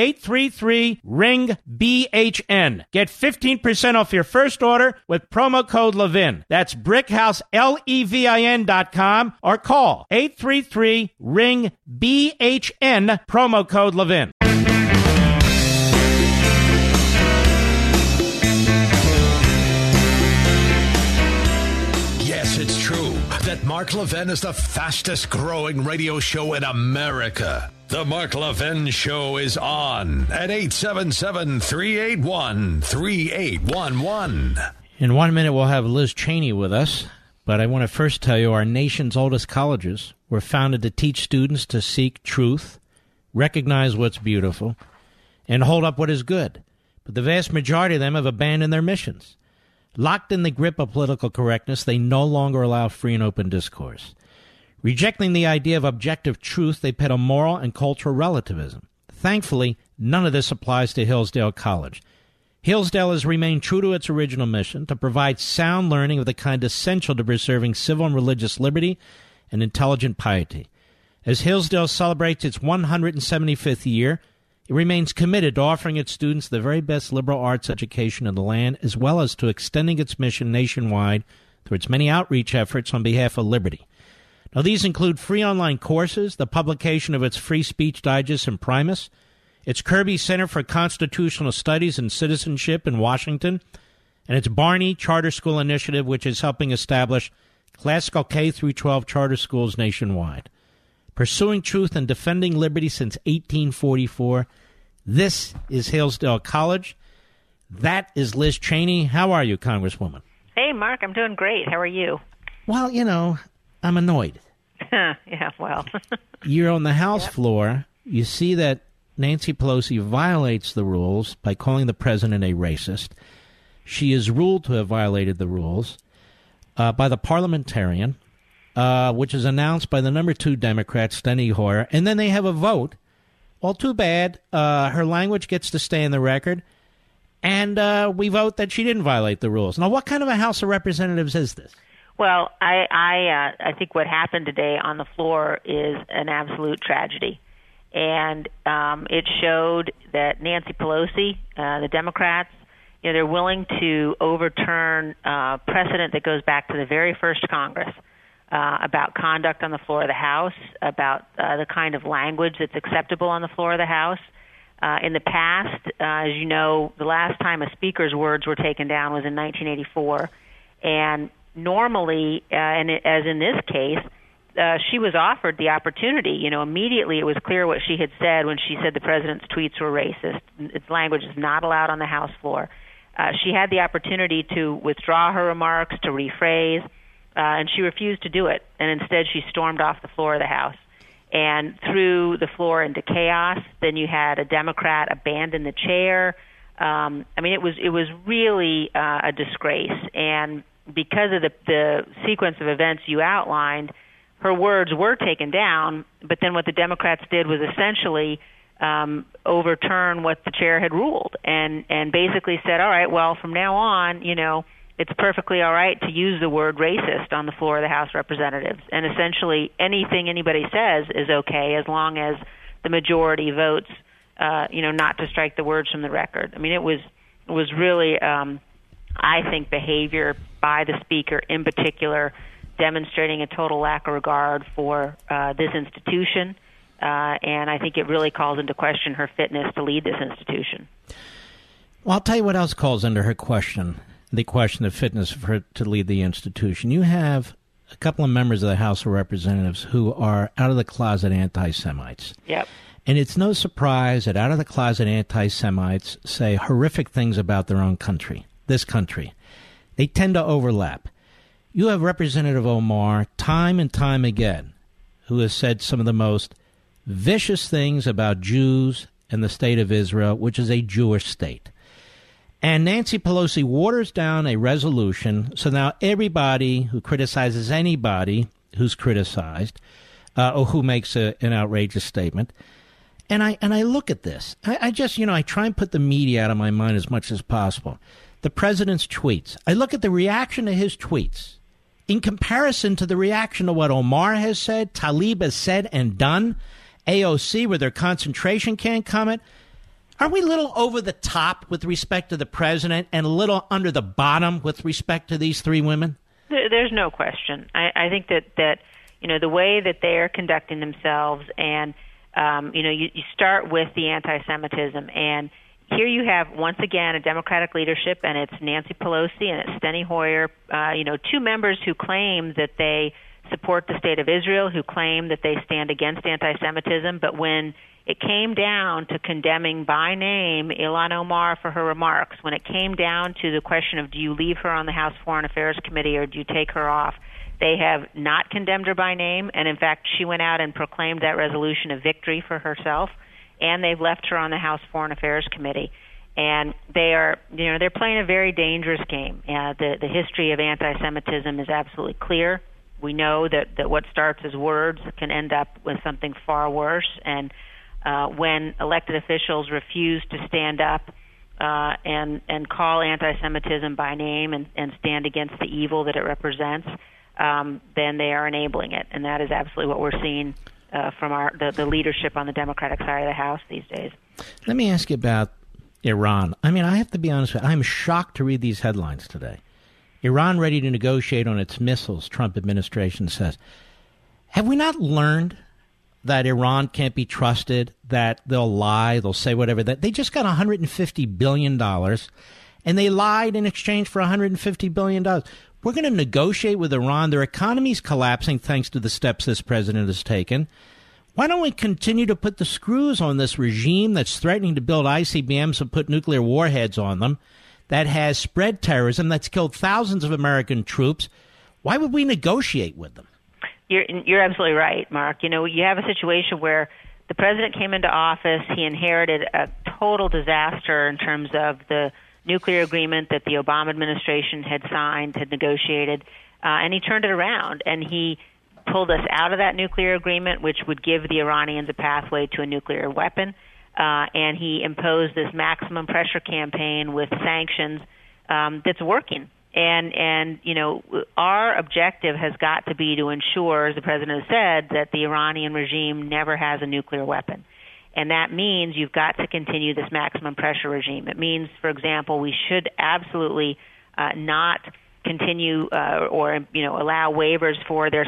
833 ring BHN. Get 15% off your first order with promo code Levin. That's brickhouse, L E V I N dot com or call 833 ring BHN, promo code Levin. Yes, it's true that Mark Levin is the fastest growing radio show in America. The Mark Levin Show is on at 877 381 3811. In one minute, we'll have Liz Cheney with us. But I want to first tell you our nation's oldest colleges were founded to teach students to seek truth, recognize what's beautiful, and hold up what is good. But the vast majority of them have abandoned their missions. Locked in the grip of political correctness, they no longer allow free and open discourse. Rejecting the idea of objective truth, they pet a moral and cultural relativism. Thankfully, none of this applies to Hillsdale College. Hillsdale has remained true to its original mission to provide sound learning of the kind essential to preserving civil and religious liberty and intelligent piety. As Hillsdale celebrates its 175th year, it remains committed to offering its students the very best liberal arts education in the land, as well as to extending its mission nationwide through its many outreach efforts on behalf of liberty. Now, these include free online courses, the publication of its Free Speech Digest Imprimis, its Kirby Center for Constitutional Studies and Citizenship in Washington, and its Barney Charter School Initiative, which is helping establish classical K through 12 charter schools nationwide. Pursuing truth and defending liberty since 1844. This is Hillsdale College. That is Liz Cheney. How are you, Congresswoman? Hey, Mark, I'm doing great. How are you? Well, you know, I'm annoyed. yeah, well. You're on the House yep. floor. You see that Nancy Pelosi violates the rules by calling the president a racist. She is ruled to have violated the rules uh, by the parliamentarian, uh, which is announced by the number two Democrat, Steny Hoyer, and then they have a vote. Well, too bad. Uh, her language gets to stay in the record, and uh, we vote that she didn't violate the rules. Now, what kind of a House of Representatives is this? Well, I I uh, I think what happened today on the floor is an absolute tragedy, and um, it showed that Nancy Pelosi, uh, the Democrats, you know, they're willing to overturn uh, precedent that goes back to the very first Congress uh, about conduct on the floor of the House, about uh, the kind of language that's acceptable on the floor of the House. Uh, in the past, uh, as you know, the last time a speaker's words were taken down was in 1984, and normally, uh, and it, as in this case, uh, she was offered the opportunity. You know, immediately it was clear what she had said when she said the president's tweets were racist. Its language is not allowed on the House floor. Uh, she had the opportunity to withdraw her remarks, to rephrase, uh, and she refused to do it. And instead, she stormed off the floor of the House and threw the floor into chaos. Then you had a Democrat abandon the chair. Um, I mean, it was it was really uh, a disgrace. And because of the, the sequence of events you outlined, her words were taken down. But then what the Democrats did was essentially um, overturn what the chair had ruled, and and basically said, all right, well, from now on, you know, it's perfectly all right to use the word racist on the floor of the House of Representatives, and essentially anything anybody says is okay as long as the majority votes, uh, you know, not to strike the words from the record. I mean, it was it was really. Um, I think, behavior by the speaker in particular, demonstrating a total lack of regard for uh, this institution. Uh, and I think it really calls into question her fitness to lead this institution. Well, I'll tell you what else calls into her question the question of fitness for her to lead the institution. You have a couple of members of the House of Representatives who are out of the closet anti Semites. Yep. And it's no surprise that out of the closet anti Semites say horrific things about their own country this country. They tend to overlap. You have Representative Omar time and time again who has said some of the most vicious things about Jews and the state of Israel, which is a Jewish state. And Nancy Pelosi waters down a resolution, so now everybody who criticizes anybody who's criticized uh, or who makes a, an outrageous statement, and I and I look at this, I, I just you know I try and put the media out of my mind as much as possible the president's tweets. I look at the reaction to his tweets in comparison to the reaction to what Omar has said, Tlaib has said and done, AOC with their concentration camp comment. Are we a little over the top with respect to the president and a little under the bottom with respect to these three women? There's no question. I, I think that that you know the way that they are conducting themselves, and um, you know, you, you start with the anti-Semitism, and here you have once again a Democratic leadership, and it's Nancy Pelosi and it's Steny Hoyer. Uh, you know, two members who claim that they support the state of Israel, who claim that they stand against anti-Semitism, but when it came down to condemning by name Ilhan Omar for her remarks, when it came down to the question of do you leave her on the House Foreign Affairs Committee or do you take her off, they have not condemned her by name, and in fact, she went out and proclaimed that resolution a victory for herself, and they've left her on the House Foreign Affairs Committee. And they are, you know, they're playing a very dangerous game. Uh, the the history of anti-Semitism is absolutely clear. We know that that what starts as words can end up with something far worse. And uh, when elected officials refuse to stand up uh, and and call anti-Semitism by name and, and stand against the evil that it represents, um, then they are enabling it, and that is absolutely what we're seeing uh, from our the, the leadership on the Democratic side of the House these days. Let me ask you about Iran. I mean, I have to be honest with you, I'm shocked to read these headlines today. Iran ready to negotiate on its missiles, Trump administration says. Have we not learned that Iran can't be trusted, that they'll lie, they'll say whatever that they just got 150 billion dollars and they lied in exchange for 150 billion dollars. We're going to negotiate with Iran. Their economy's collapsing thanks to the steps this president has taken. Why don't we continue to put the screws on this regime that's threatening to build ICBMs and put nuclear warheads on them, that has spread terrorism, that's killed thousands of American troops? Why would we negotiate with them? You're, you're absolutely right, Mark. You know, you have a situation where the president came into office, he inherited a total disaster in terms of the nuclear agreement that the Obama administration had signed, had negotiated, uh, and he turned it around and he pulled us out of that nuclear agreement, which would give the Iranians a pathway to a nuclear weapon. Uh, and he imposed this maximum pressure campaign with sanctions um, that's working. And and you know our objective has got to be to ensure, as the president has said, that the Iranian regime never has a nuclear weapon. And that means you've got to continue this maximum pressure regime. It means, for example, we should absolutely uh, not continue uh, or you know allow waivers for their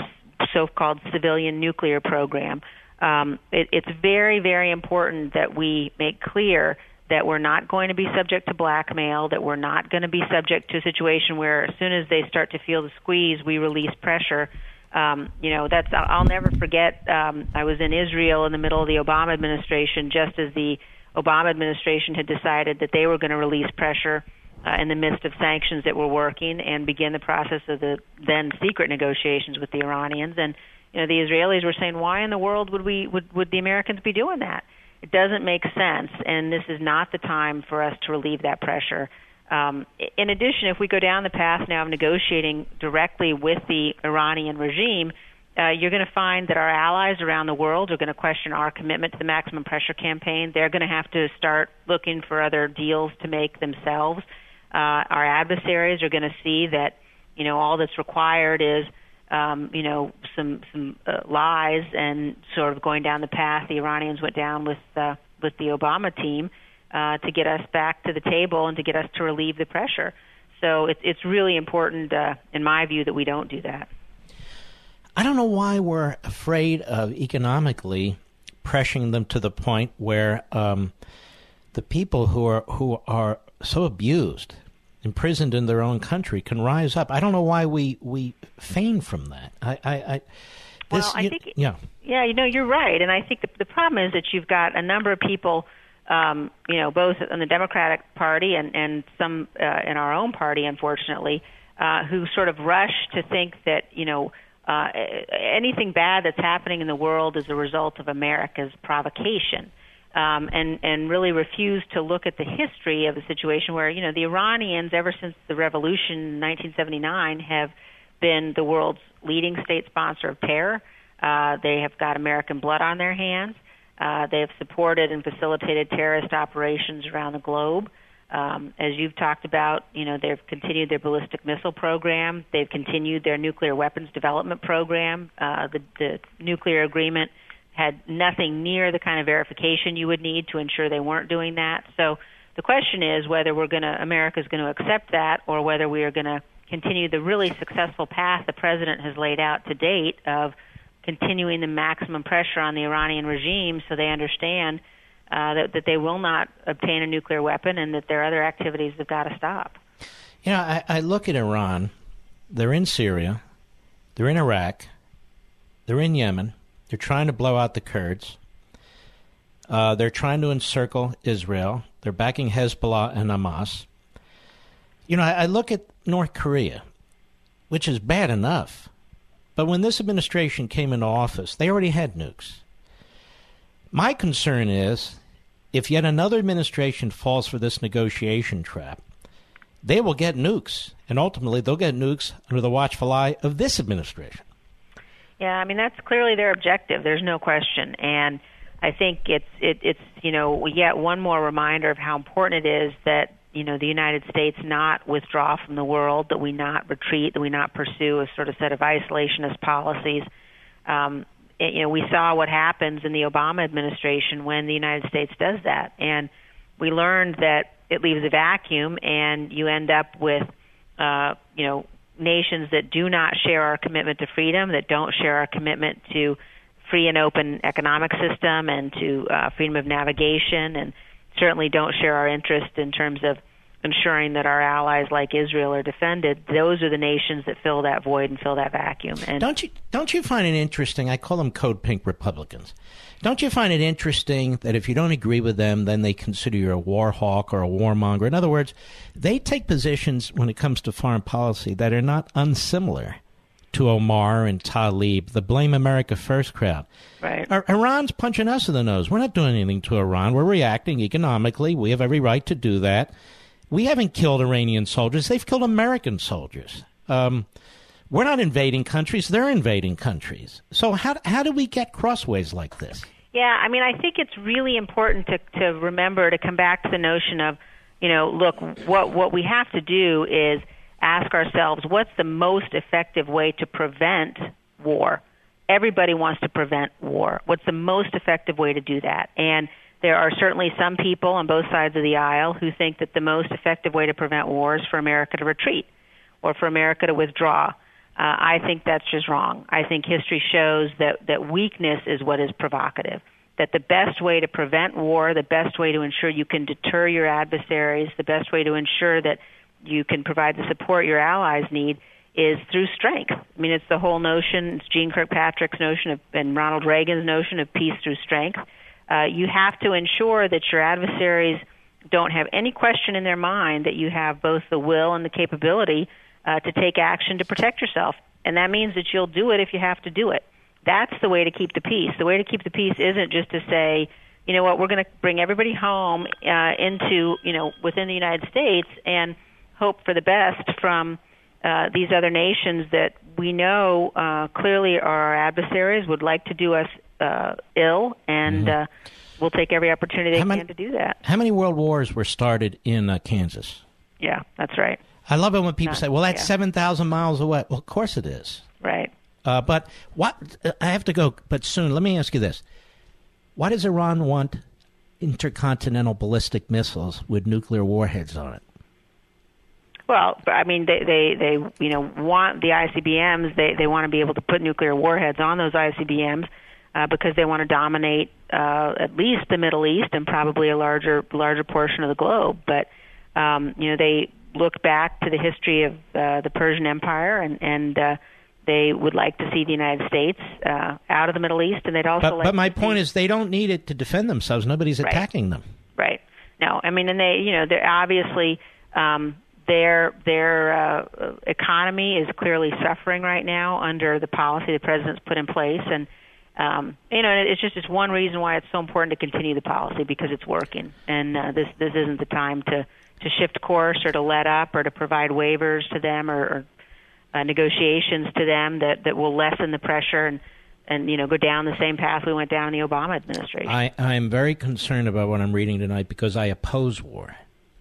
so-called civilian nuclear program. Um, it, it's very, very important that we make clear that we're not going to be subject to blackmail, that we're not going to be subject to a situation where as soon as they start to feel the squeeze, we release pressure um, you know, that's I'll never forget. Um, I was in Israel in the middle of the Obama administration, just as the Obama administration had decided that they were going to release pressure uh, in the midst of sanctions that were working and begin the process of the then secret negotiations with the Iranians. And you know, the Israelis were saying, "Why in the world would we would would the Americans be doing that?" It doesn't make sense, and this is not the time for us to relieve that pressure. Um, in addition, if we go down the path now of negotiating directly with the Iranian regime, uh, you're going to find that our allies around the world are going to question our commitment to the maximum pressure campaign. They're going to have to start looking for other deals to make themselves. Uh, our adversaries are going to see that you know all that's required is um, you know some some uh, lies and sort of going down the path the Iranians went down with uh, with the Obama team uh, to get us back to the table and to get us to relieve the pressure. So it's it's really important, uh, in my view, that we don't do that. I don't know why we're afraid of economically pressuring them to the point where um, the people who are who are so abused, imprisoned in their own country, can rise up. I don't know why we we feign from that. I, I, I this, well, I you, think yeah, yeah, you know, you're right, and I think the, the problem is that you've got a number of people um, you know, both in the Democratic Party and, and some uh, in our own party, unfortunately, uh, who sort of rush to think that, you know, uh, anything bad that's happening in the world is a result of America's provocation. Um, and and really refuse to look at the history of the situation where you know the Iranians ever since the revolution in 1979 have been the world's leading state sponsor of terror. Uh, they have got American blood on their hands. They have supported and facilitated terrorist operations around the globe. Um, as you've talked about, you know they've continued their ballistic missile program. They've continued their nuclear weapons development program. Uh, the, the nuclear agreement had nothing near the kind of verification you would need to ensure they weren't doing that. So the question is whether we're going to America is going to accept that or whether we are going to continue the really successful path the president has laid out to date of continuing the maximum pressure on the Iranian regime so they understand uh, that, that they will not obtain a nuclear weapon and that their other activities have got to stop. You know, I, I look at Iran. They're in Syria. They're in Iraq. They're in Yemen. They're trying to blow out the Kurds. Uh, they're trying to encircle Israel. They're backing Hezbollah and Hamas. You know, I, I look at North Korea, which is bad enough. But when this administration came into office, they already had nukes. My concern is if yet another administration falls for this negotiation trap, they will get nukes, and ultimately they'll get nukes under the watchful eye of this administration. Yeah, I mean that's clearly their objective. There's no question, and I think it's it, it's you know yet one more reminder of how important it is that you know the United States not withdraw from the world, that we not retreat, that we not pursue a sort of set of isolationist policies. Um, it, you know, we saw what happens in the Obama administration when the United States does that, and we learned that it leaves a vacuum, and you end up with, uh, you know, nations that do not share our commitment to freedom, that don't share our commitment to free and open economic system and to uh, freedom of navigation, and certainly don't share our interest in terms of ensuring that our allies like Israel are defended, those are the nations that fill that void and fill that vacuum. And don't you don't you find it interesting? I call them code pink Republicans. Don't you find it interesting that if you don't agree with them, then they consider you a war hawk or a warmonger? In other words, they take positions when it comes to foreign policy that are not unsimilar to Omar and Tlaib, the blame America first crowd. Right. Iran's punching us in the nose. We're not doing anything to Iran. We're reacting economically. We have every right to do that. We haven't killed Iranian soldiers. They've killed American soldiers. Um, we're not invading countries. They're invading countries. So how, how do we get crossways like this? Yeah, I mean, I think it's really important to to remember to come back to the notion of, you know, look, what what we have to do is ask ourselves what's the most effective way to prevent war. Everybody wants to prevent war. What's the most effective way to do that? And there are certainly some people on both sides of the aisle who think that the most effective way to prevent war is for America to retreat or for America to withdraw. Uh, I think that's just wrong. I think history shows that, that weakness is what is provocative. That the best way to prevent war, the best way to ensure you can deter your adversaries, the best way to ensure that you can provide the support your allies need is through strength. I mean, it's the whole notion, it's Jeane Kirkpatrick's notion of, and Ronald Reagan's notion of peace through strength. Uh, you have to ensure that your adversaries don't have any question in their mind that you have both the will and the capability uh, to take action to protect yourself. And that means that you'll do it if you have to do it. That's the way to keep the peace. The way to keep the peace isn't just to say, you know what, we're going to bring everybody home uh, into, you know, within the United States and hope for the best from uh, these other nations that we know uh, clearly are our adversaries, would like to do us uh, ill, and mm-hmm. uh, we'll take every opportunity they can to do that. How many world wars were started in uh, Kansas? Yeah, that's right. I love it when people Not, say, "Well, that's yeah. seven thousand miles away." Well, of course it is. Right. Uh, but what I have to go, but soon. Let me ask you this: Why does Iran want intercontinental ballistic missiles with nuclear warheads on it? Well, I mean, they they they you know want the ICBMs. They they want to be able to put nuclear warheads on those ICBMs uh, because they want to dominate uh, at least the Middle East and probably a larger larger portion of the globe. But um, you know, they look back to the history of uh, the Persian Empire and and uh, they would like to see the United States uh, out of the Middle East, and they'd also. But, like but my point is, they don't need it to defend themselves. Nobody's right. attacking them. Right. No, I mean, and they, you know, they're obviously um, their their uh, economy is clearly suffering right now under the policy the president's put in place, and um, you know, it's just it's one reason why it's so important to continue the policy because it's working, and uh, this this isn't the time to to shift course or to let up or to provide waivers to them or, or uh, negotiations to them that that will lessen the pressure and and you know go down the same path we went down in the Obama administration. I I am very concerned about what I'm reading tonight because I oppose war.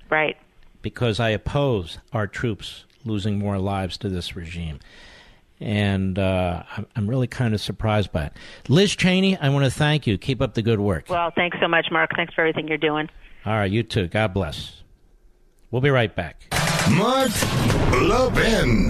Right. Because I oppose our troops losing more lives to this regime And uh, I'm, I'm really kind of surprised by it. Liz Cheney, I want to thank you. Keep up the good work. Well, thanks so much, Mark. Thanks for everything you're doing. All right, you too. God bless. We'll be right back. Mark Levin.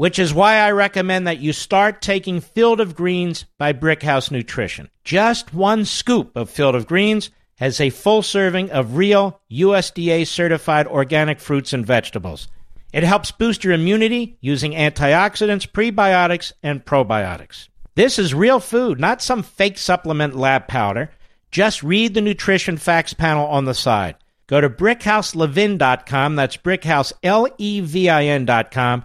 which is why I recommend that you start taking Field of Greens by Brickhouse Nutrition. Just one scoop of Field of Greens has a full serving of real USDA certified organic fruits and vegetables. It helps boost your immunity using antioxidants, prebiotics, and probiotics. This is real food, not some fake supplement lab powder. Just read the nutrition facts panel on the side. Go to brickhouselevin.com, that's brickhouse, L-E-V-I-N.com,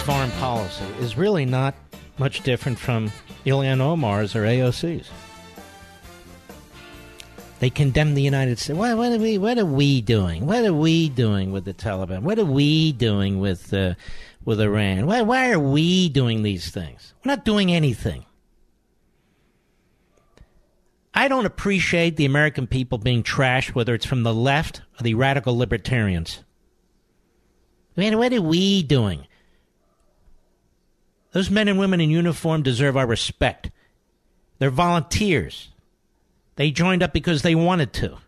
Foreign policy is really not much different from Ilhan Omar's or AOC's. They condemn the United States. What, what, are we? What are we doing? What are we doing with the Taliban? What are we doing with uh, with Iran? Why, why are we doing these things? We're not doing anything. I don't appreciate the American people being trashed, whether it's from the left or the radical libertarians. Man, what are we doing? Those men and women in uniform deserve our respect. They're volunteers. They joined up because they wanted to.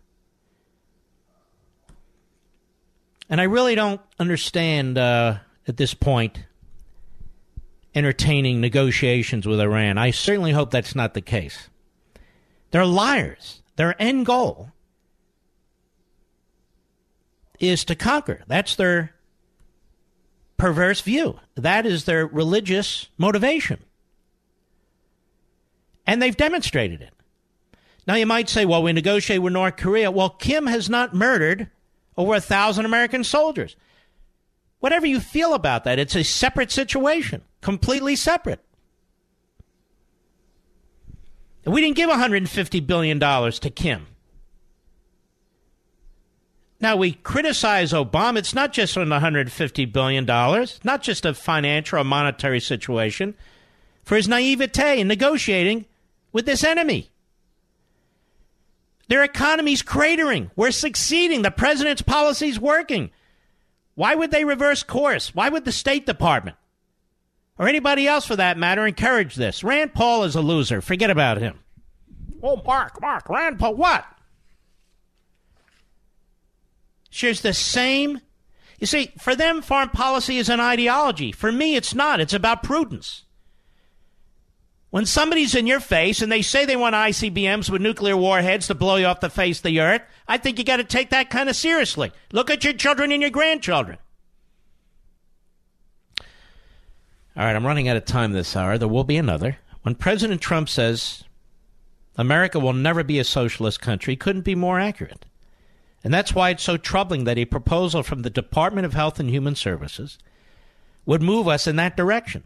And I really don't understand uh, at this point entertaining negotiations with Iran. I certainly hope that's not the case. They're liars. Their end goal is to conquer. That's their perverse view. That is their religious motivation. And they've demonstrated it. Now, you might say, well, we negotiate with North Korea. Well, Kim has not murdered over a thousand American soldiers. Whatever you feel about that, it's a separate situation, completely separate. We didn't give $150 billion to Kim. Now, we criticize Obama. It's not just on $150 billion, not just a financial or monetary situation, for his naivete in negotiating with this enemy. Their economy's cratering. We're succeeding. The president's policy's working. Why would they reverse course? Why would the State Department or anybody else for that matter encourage this? Rand Paul is a loser. Forget about him. Oh, Mark, Mark, Rand Paul, what? Shares the same. You see, for them, foreign policy is an ideology. For me, it's not. It's about prudence. When somebody's in your face and they say they want ICBMs with nuclear warheads to blow you off the face of the earth, I think you got to take that kind of seriously. Look at your children and your grandchildren. All right, I'm running out of time this hour. There will be another. When President Trump says America will never be a socialist country, couldn't be more accurate. And that's why it's so troubling that a proposal from the Department of Health and Human Services would move us in that direction.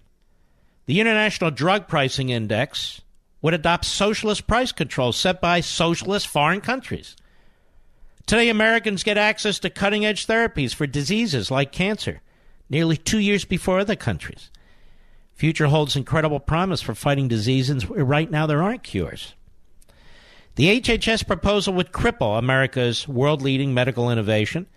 The International Drug Pricing Index would adopt socialist price controls set by socialist foreign countries. Today, Americans get access to cutting edge therapies for diseases like cancer, nearly two years before other countries. Future holds incredible promise for fighting diseases where right now there aren't cures. The HHS proposal would cripple America's world leading medical innovation.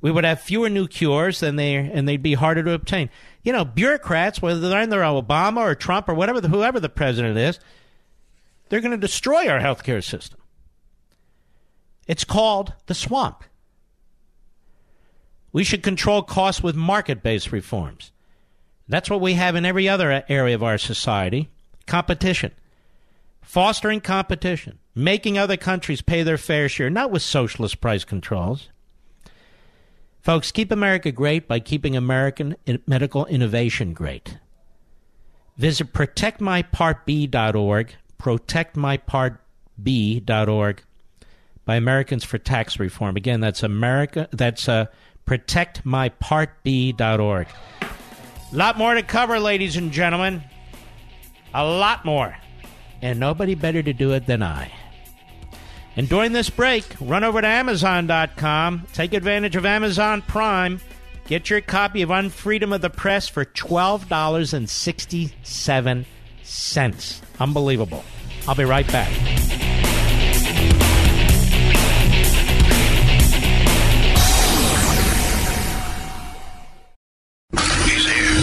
We would have fewer new cures than they, and they'd be harder to obtain. You know, bureaucrats, whether they're under Obama or Trump or whatever, whoever the president is, they're going to destroy our healthcare system. It's called the swamp. We should control costs with market based reforms. That's what we have in every other area of our society competition. Fostering competition, making other countries pay their fair share, not with socialist price controls. Folks, keep America great by keeping American medical innovation great. Visit protectmypartb.org, protectmypartb.org by Americans for Tax Reform. Again, that's America that's uh, protectmypartb.org. A lot more to cover, ladies and gentlemen. A lot more. And nobody better to do it than I. And during this break, run over to Amazon.com, take advantage of Amazon Prime, get your copy of Unfreedom of the Press for $12.67. Unbelievable. I'll be right back. He's here.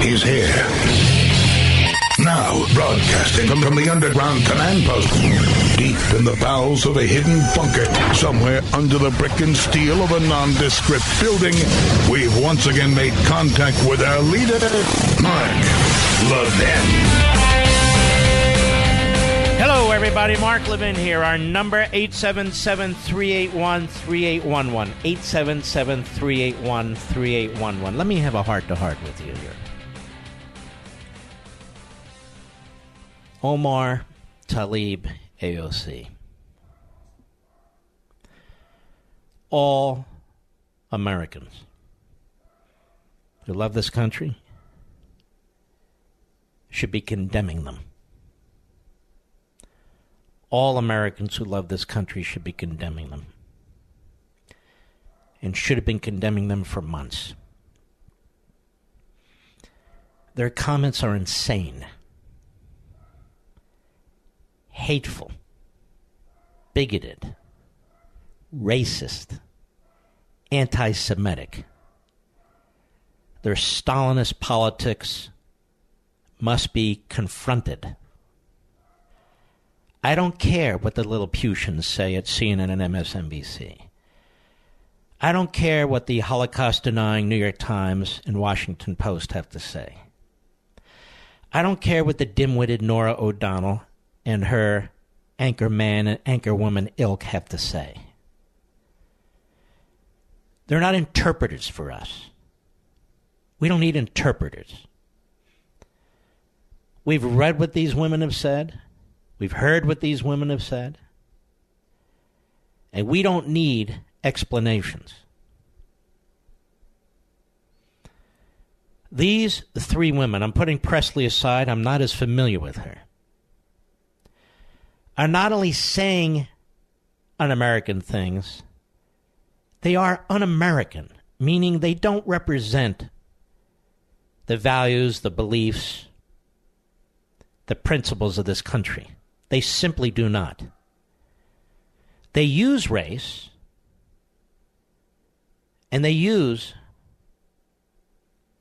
He's here. Broadcasting from, from the underground command post, deep in the bowels of a hidden bunker, somewhere under the brick and steel of a nondescript building, we've once again made contact with our leader, Mark Levin. Hello, everybody. Mark Levin here. Our number, 877-381-3811. 877-381-3811. Let me have a heart-to-heart with you here. Omar Tlaib AOC. All Americans who love this country should be condemning them. All Americans who love this country should be condemning them. And should have been condemning them for months. Their comments are insane hateful, bigoted, racist, anti Semitic. Their Stalinist politics must be confronted. I don't care what the Lilliputians say at CNN and MSNBC. I don't care what the Holocaust denying New York Times and Washington Post have to say. I don't care what the dim witted Norah O'Donnell and her anchor man and anchor woman ilk have to say. They're not interpreters for us. We don't need interpreters. We've read what these women have said. We've heard what these women have said. And we don't need explanations. These three women, I'm putting Presley aside, I'm not as familiar with her are not only saying un American things, they are un American, meaning they don't represent the values, the beliefs, the principles of this country. They simply do not. They use race and they use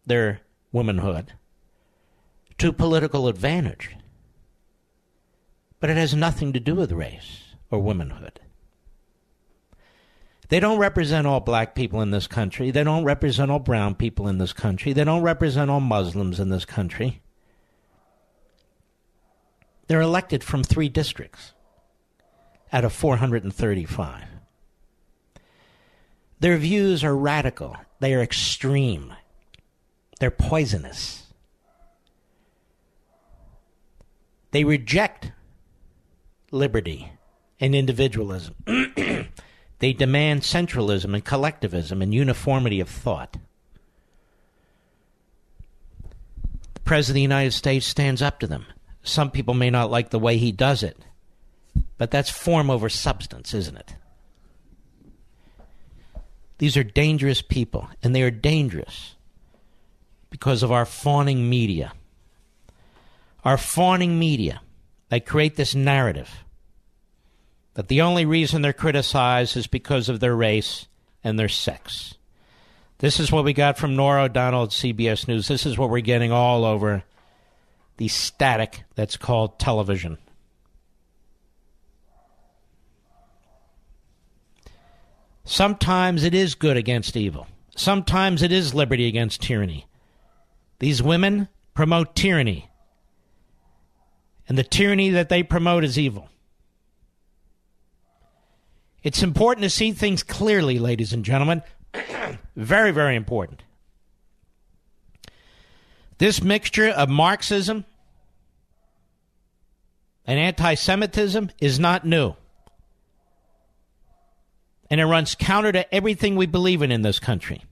their womanhood to political advantage but it has nothing to do with race or womanhood. They don't represent all black people in this country. They don't represent all brown people in this country. They don't represent all Muslims in this country. They're elected from three districts out of 435. Their views are radical, they are extreme, they're poisonous. They reject liberty and individualism. they demand centralism and collectivism and uniformity of thought. The President of the United States stands up to them. Some people may not like the way he does it, but that's form over substance, isn't it? These are dangerous people, and they are dangerous because of our fawning media. Our fawning media. They create this narrative that the only reason they're criticized is because of their race and their sex. This is what we got from Norah O'Donnell at CBS News. This is what we're getting all over the static that's called television. Sometimes it is good against evil. Sometimes it is liberty against tyranny. These women promote tyranny. And the tyranny that they promote is evil. It's important to see things clearly, ladies and gentlemen. very, very important. This mixture of Marxism and anti Semitism is not new. And it runs counter to everything we believe in in this country.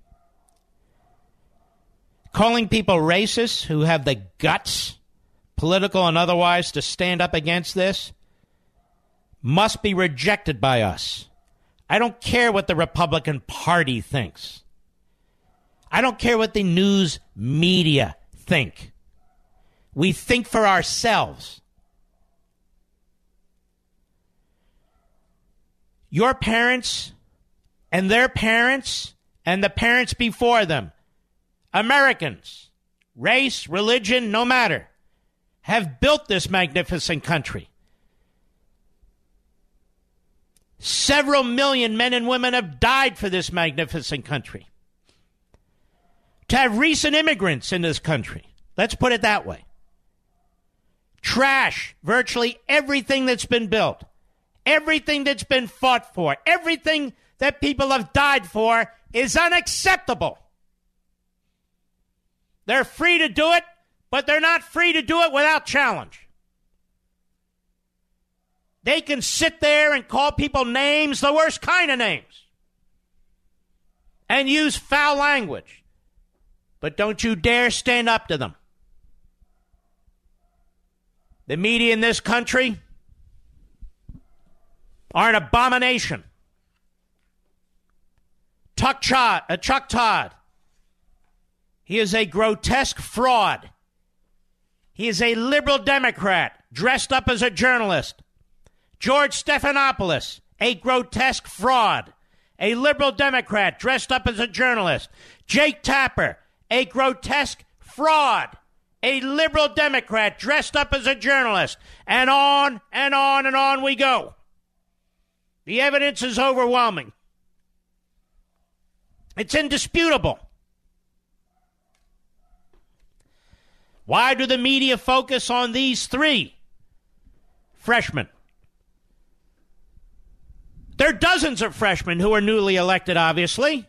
Calling people racist who have the guts, political and otherwise, to stand up against this must be rejected by us. I don't care what the Republican Party thinks. I don't care what the news media think. We think for ourselves. Your parents and their parents and the parents before them Americans, race, religion, no matter, have built this magnificent country. Several million men and women have died for this magnificent country. To have recent immigrants in this country, let's put it that way, trash virtually everything that's been built, everything that's been fought for, everything that people have died for is unacceptable. They're free to do it, but they're not free to do it without challenge. They can sit there and call people names, the worst kind of names, and use foul language. But don't you dare stand up to them. The media in this country are an abomination. Chuck Todd, uh, Chuck Todd he is a grotesque fraud. He is a liberal Democrat dressed up as a journalist. George Stephanopoulos, a grotesque fraud. A liberal Democrat dressed up as a journalist. Jake Tapper, a grotesque fraud. A liberal Democrat dressed up as a journalist. And on and on and on we go. The evidence is overwhelming. It's indisputable. Why do the media focus on these three freshmen? There are dozens of freshmen who are newly elected, obviously,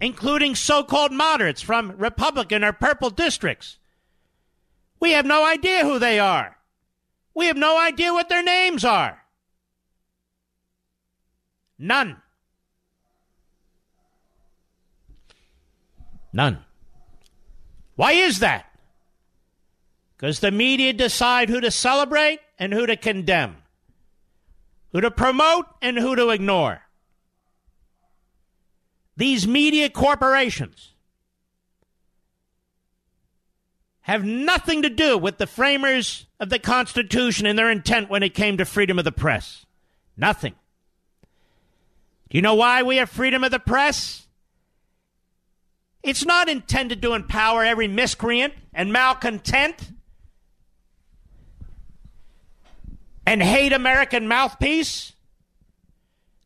including so called moderates from Republican or purple districts. We have no idea who they are. We have no idea what their names are. None. None. Why is that? Because the media decide who to celebrate and who to condemn, who to promote and who to ignore. These media corporations have nothing to do with the framers of the Constitution and their intent when it came to freedom of the press. Nothing. Do you know why we have freedom of the press? It's not intended to empower every miscreant and malcontent. And hate American mouthpiece?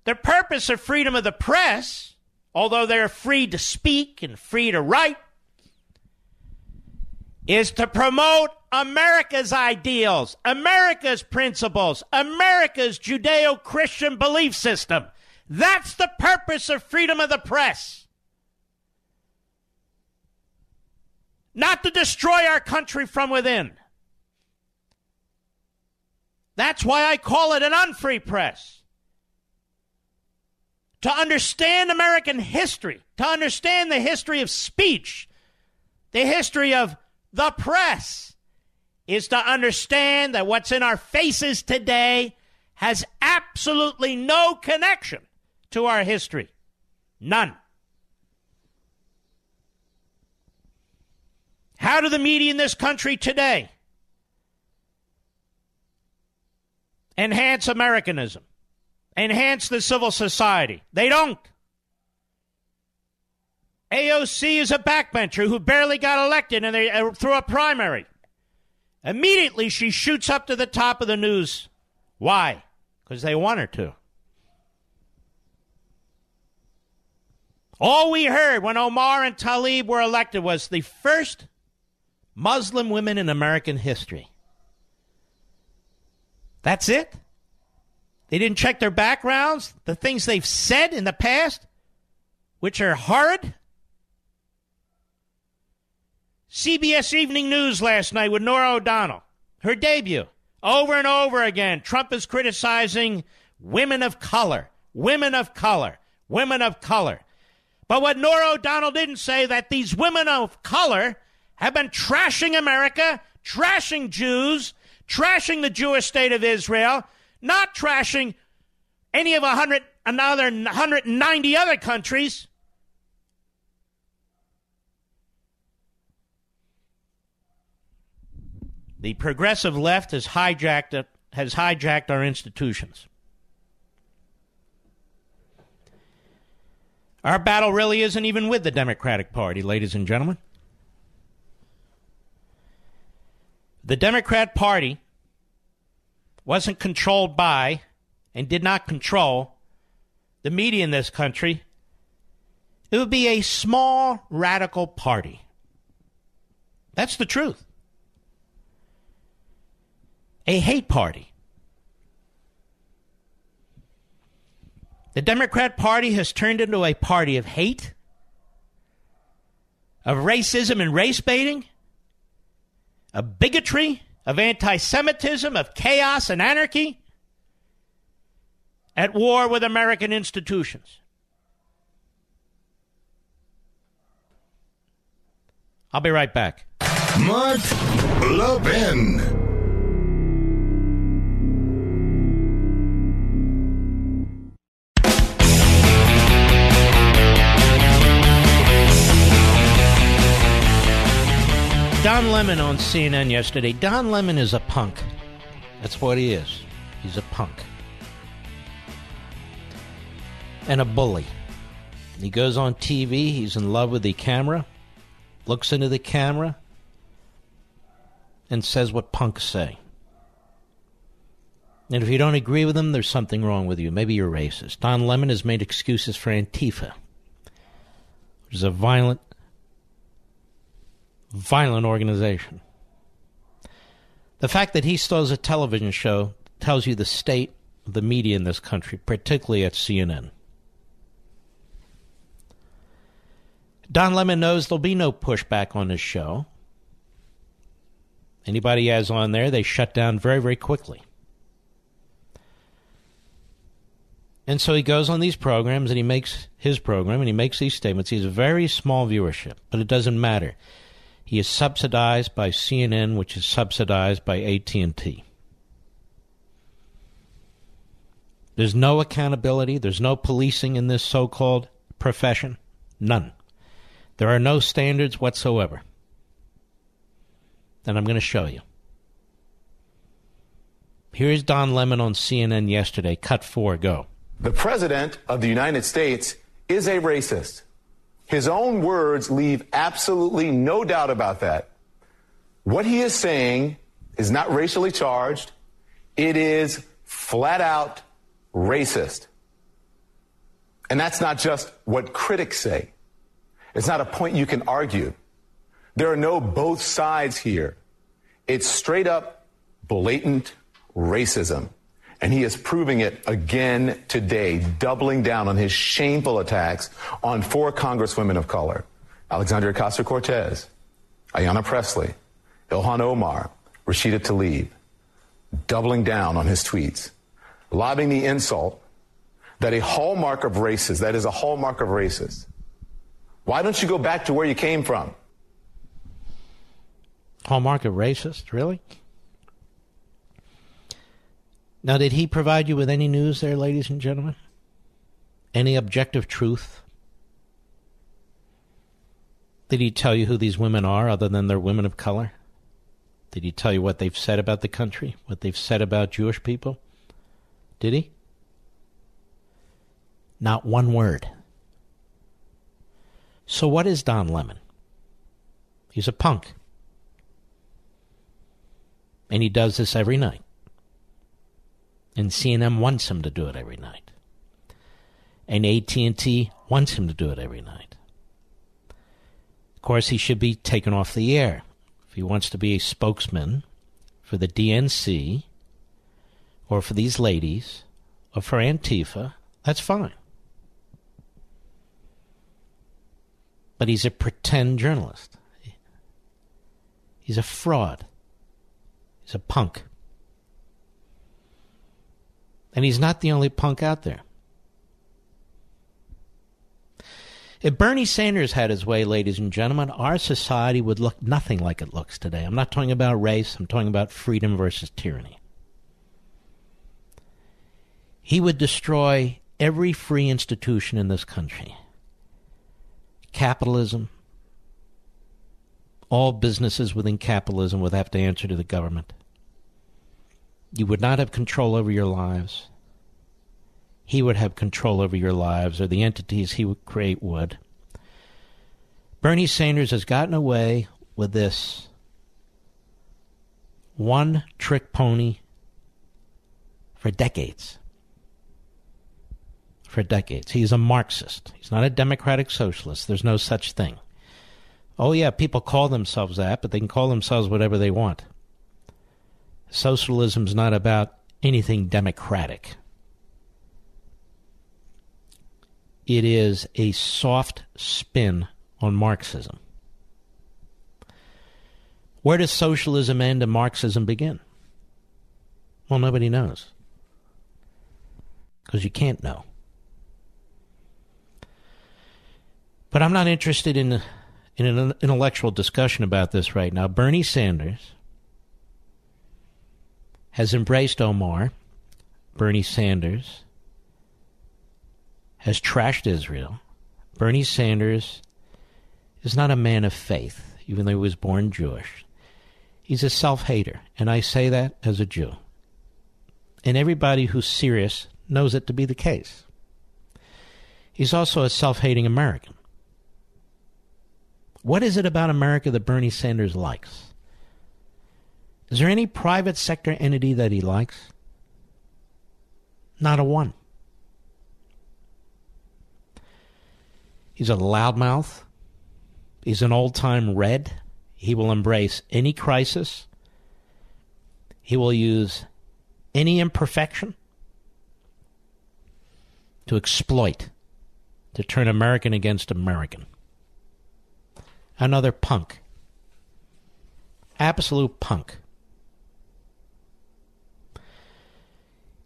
The purpose of freedom of the press, although they're free to speak and free to write, is to promote America's ideals, America's principles, America's Judeo Christian belief system. That's the purpose of freedom of the press. Not to destroy our country from within. That's why I call it an unfree press. To understand American history, to understand the history of speech, the history of the press, is to understand that what's in our faces today has absolutely no connection to our history. None. How do the media in this country today enhance Americanism, enhance the civil society. They don't. AOC is a backbencher who barely got elected and they, uh, through a primary. Immediately, she shoots up to the top of the news. Why? Because they want her to. All we heard when Omar and Tlaib were elected was the first Muslim women in American history. That's it? They didn't check their backgrounds, the things they've said in the past, which are horrid? CBS Evening News last night with Norah O'Donnell, her debut. Over and over again, Trump is criticizing women of color, women of color, women of color. But what Norah O'Donnell didn't say that these women of color have been trashing America, trashing Jews, trashing the Jewish state of Israel, not trashing any of a hundred another 190 other countries. The progressive left has hijacked has hijacked our institutions. Our battle really isn't even with the Democratic Party, ladies and gentlemen. The Democrat Party wasn't controlled by and did not control the media in this country, it would be a small radical party. That's the truth. A hate party. The Democrat Party has turned into a party of hate, of racism and race baiting, of bigotry, of anti Semitism, of chaos and anarchy, at war with American institutions. I'll be right back. Mark Levin. Don Lemon on CNN yesterday. Don Lemon is a punk. That's what he is. He's a punk. And a bully. He goes on TV, he's in love with the camera, looks into the camera, and says what punks say. And if you don't agree with him, there's something wrong with you. Maybe you're racist. Don Lemon has made excuses for Antifa, which is a violent violent organization. The fact that he has a television show tells you the state of the media in this country, particularly at CNN. Don Lemon knows there'll be no pushback on his show. Anybody he has on there, they shut down very, very quickly. And so he goes on these programs and he makes his program and he makes these statements. He has a very small viewership, but it doesn't matter. He is subsidized by CNN, which is subsidized by AT&T. There's no accountability, there's no policing in this so-called profession. None. There are no standards whatsoever. And I'm going to show you. Here's Don Lemon on CNN yesterday. Cut four, go. The President of the United States is a racist. His own words leave absolutely no doubt about that. What he is saying is not racially charged. It is flat out racist. And that's not just what critics say. It's not a point you can argue. There are no both sides here. It's straight up blatant racism. And he is proving it again today, doubling down on his shameful attacks on four congresswomen of color Alexandria Ocasio Cortez, Ayanna Pressley, Ilhan Omar, Rashida Tlaib, doubling down on his tweets, lobbing the insult that a hallmark of races, that is a hallmark of races. Why don't you go back to where you came from? Hallmark of racist, really? Now, did he provide you with any news there, ladies and gentlemen? Any objective truth? Did he tell you who these women are other than they're women of color? Did he tell you what they've said about the country? What they've said about Jewish people? Did he? Not one word. So, what is Don Lemon? He's a punk. And he does this every night and CNN wants him to do it every night, and AT&T wants him to do it every night. Of course, he should be taken off the air. if he wants to be a spokesman for the DNC or for these ladies or for Antifa, that's fine. But he's a pretend journalist. He's a fraud. He's a punk. And he's not the only punk out there. If Bernie Sanders had his way, ladies and gentlemen, our society would look nothing like it looks today. I'm not talking about race, I'm talking about freedom versus tyranny. He would destroy every free institution in this country capitalism, all businesses within capitalism would have to answer to the government. You would not have control over your lives he would have control over your lives, or the entities he would create would. Bernie Sanders has gotten away with this one trick pony for decades. For decades. He's a Marxist. He's not a democratic socialist. There's no such thing. Oh, yeah, people call themselves that, but they can call themselves whatever they want. Socialism's not about anything democratic. it is a soft spin on Marxism. Where does socialism end and Marxism begin? Well, nobody knows. Because you can't know. But I'm not interested in, in an intellectual discussion about this right now. Bernie Sanders has embraced Omar. Bernie Sanders has trashed Israel. Bernie Sanders is not a man of faith, even though he was born Jewish. He's a self hater, and I say that as a Jew. And everybody who's serious knows it to be the case. He's also a self hating American. What is it about America that Bernie Sanders likes? Is there any private sector entity that he likes? Not a one. He's a loudmouth. He's an old time red. He will embrace any crisis. He will use any imperfection to exploit, to turn American against American. Another punk. Absolute punk.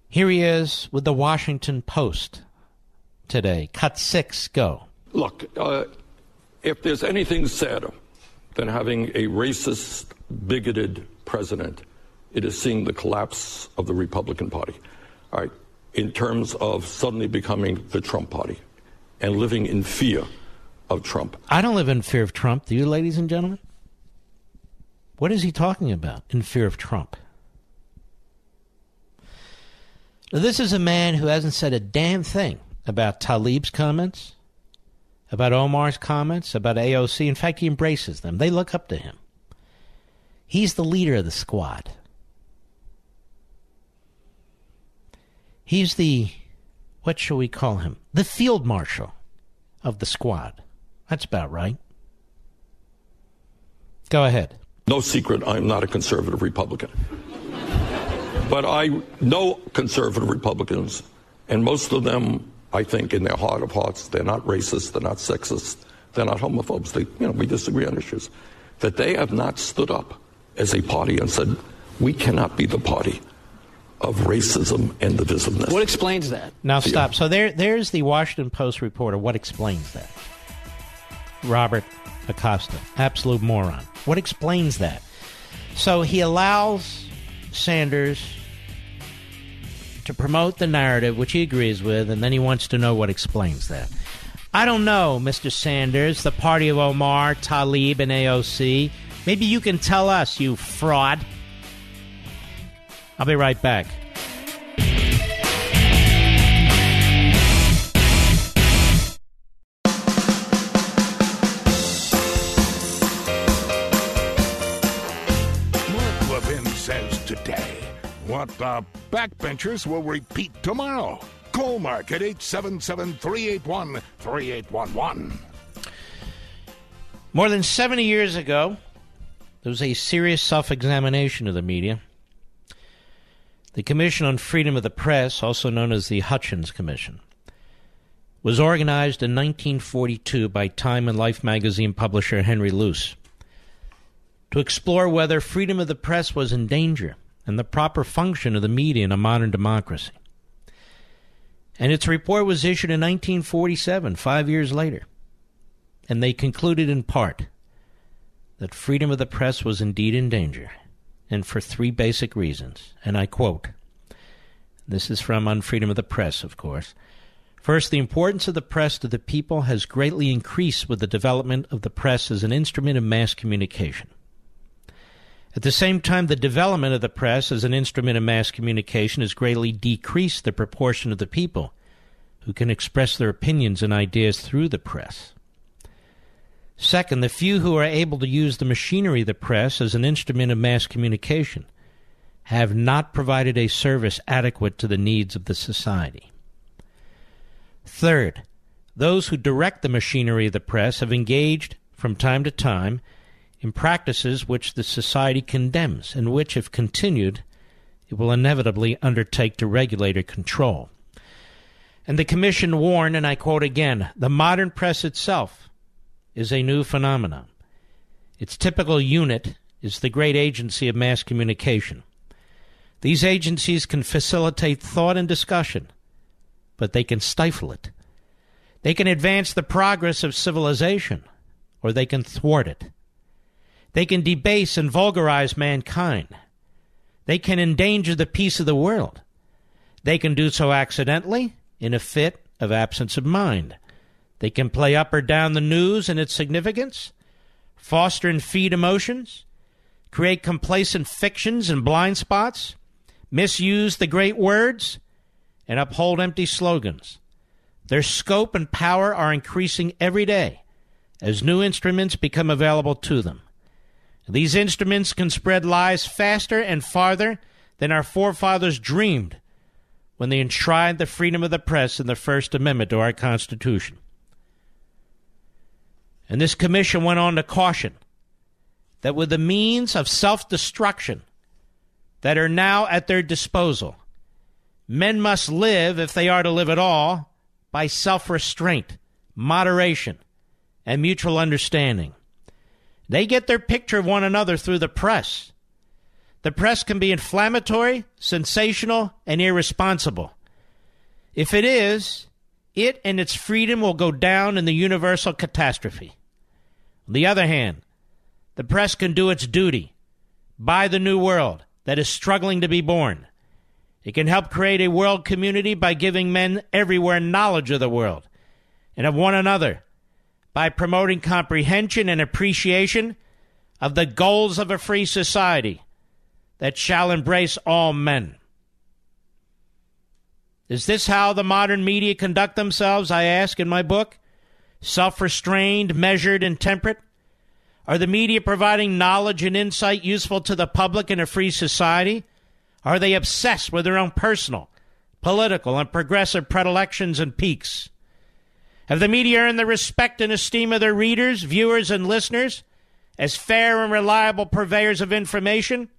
Here he is with the Washington Post today. Cut six, go. Look, uh, if there's anything sadder than having a racist, bigoted president, it is seeing the collapse of the Republican Party. All right, in terms of suddenly becoming the Trump Party and living in fear of Trump. I don't live in fear of Trump. Do you, ladies and gentlemen? What is he talking about in fear of Trump? Now, this is a man who hasn't said a damn thing about Tlaib's comments, about Omar's comments, about AOC. In fact, he embraces them. They look up to him. He's the leader of the squad. He's the, what shall we call him? The field marshal of the squad. That's about right. Go ahead. No secret, I'm not a conservative Republican. But I know conservative Republicans, and most of them I think in their heart of hearts, they're not racist, they're not sexist, they're not homophobes. They, you know, we disagree on issues. That they have not stood up as a party and said, we cannot be the party of racism and divisiveness. What explains that? Now stop. So there, there's the Washington Post reporter. What explains that? Robert Acosta, absolute moron. What explains that? So he allows Sanders to promote the narrative, which he agrees with, and then he wants to know what explains that. I don't know, Mr. Sanders, the party of Omar, Tlaib, and AOC. Maybe you can tell us, you fraud. I'll be right back. The uh, backbenchers will repeat tomorrow. Call Mark at 877 381 3811. More than 70 years ago, there was a serious self examination of the media. The Commission on Freedom of the Press, also known as the Hutchins Commission, was organized in 1942 by Time and Life magazine publisher Henry Luce to explore whether freedom of the press was in danger and the proper function of the media in a modern democracy. And its report was issued in 1947, five years later. And they concluded in part that freedom of the press was indeed in danger, and for three basic reasons. And I quote this is from Unfreedom of the Press, of course. First, the importance of the press to the people has greatly increased with the development of the press as an instrument of mass communication. At the same time, the development of the press as an instrument of mass communication has greatly decreased the proportion of the people who can express their opinions and ideas through the press. Second, the few who are able to use the machinery of the press as an instrument of mass communication have not provided a service adequate to the needs of the society. Third, those who direct the machinery of the press have engaged, from time to time, in practices which the society condemns and which, if continued, it will inevitably undertake to regulate or control. And the Commission warned, and I quote again the modern press itself is a new phenomenon. Its typical unit is the great agency of mass communication. These agencies can facilitate thought and discussion, but they can stifle it. They can advance the progress of civilization, or they can thwart it. They can debase and vulgarize mankind. They can endanger the peace of the world. They can do so accidentally, in a fit of absence of mind. They can play up or down the news and its significance, foster and feed emotions, create complacent fictions and blind spots, misuse the great words, and uphold empty slogans. Their scope and power are increasing every day as new instruments become available to them. These instruments can spread lies faster and farther than our forefathers dreamed when they enshrined the freedom of the press in the First Amendment to our Constitution. And this commission went on to caution that with the means of self destruction that are now at their disposal, men must live, if they are to live at all, by self restraint, moderation, and mutual understanding. They get their picture of one another through the press. The press can be inflammatory, sensational, and irresponsible. If it is, it and its freedom will go down in the universal catastrophe. On the other hand, the press can do its duty by the new world that is struggling to be born. It can help create a world community by giving men everywhere knowledge of the world and of one another by promoting comprehension and appreciation of the goals of a free society that shall embrace all men. Is this how the modern media conduct themselves? I ask in my book. Self restrained, measured, and temperate? Are the media providing knowledge and insight useful to the public in a free society? Are they obsessed with their own personal, political, and progressive predilections and peaks? Have the media earned the respect and esteem of their readers, viewers, and listeners as fair and reliable purveyors of information?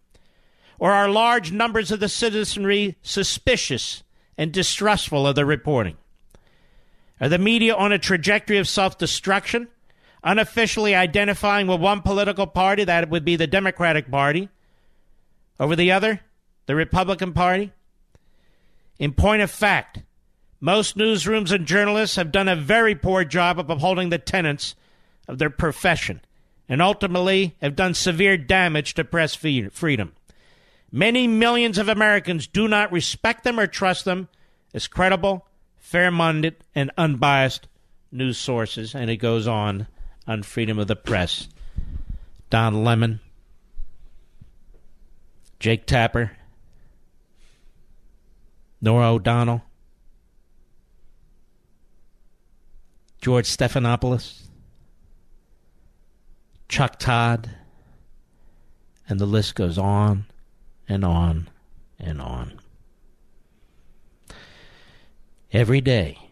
Or are large numbers of the citizenry suspicious and distrustful of their reporting? Are the media on a trajectory of self destruction, unofficially identifying with one political party, that would be the Democratic Party, over the other, the Republican Party? In point of fact, most newsrooms and journalists have done a very poor job of upholding the tenets of their profession and ultimately have done severe damage to press freedom. Many millions of Americans do not respect them or trust them as credible, fair minded, and unbiased news sources. And it goes on on freedom of the press. Don Lemon, Jake Tapper, Norah O'Donnell, George Stephanopoulos, Chuck Todd, and the list goes on and on and on. Every day,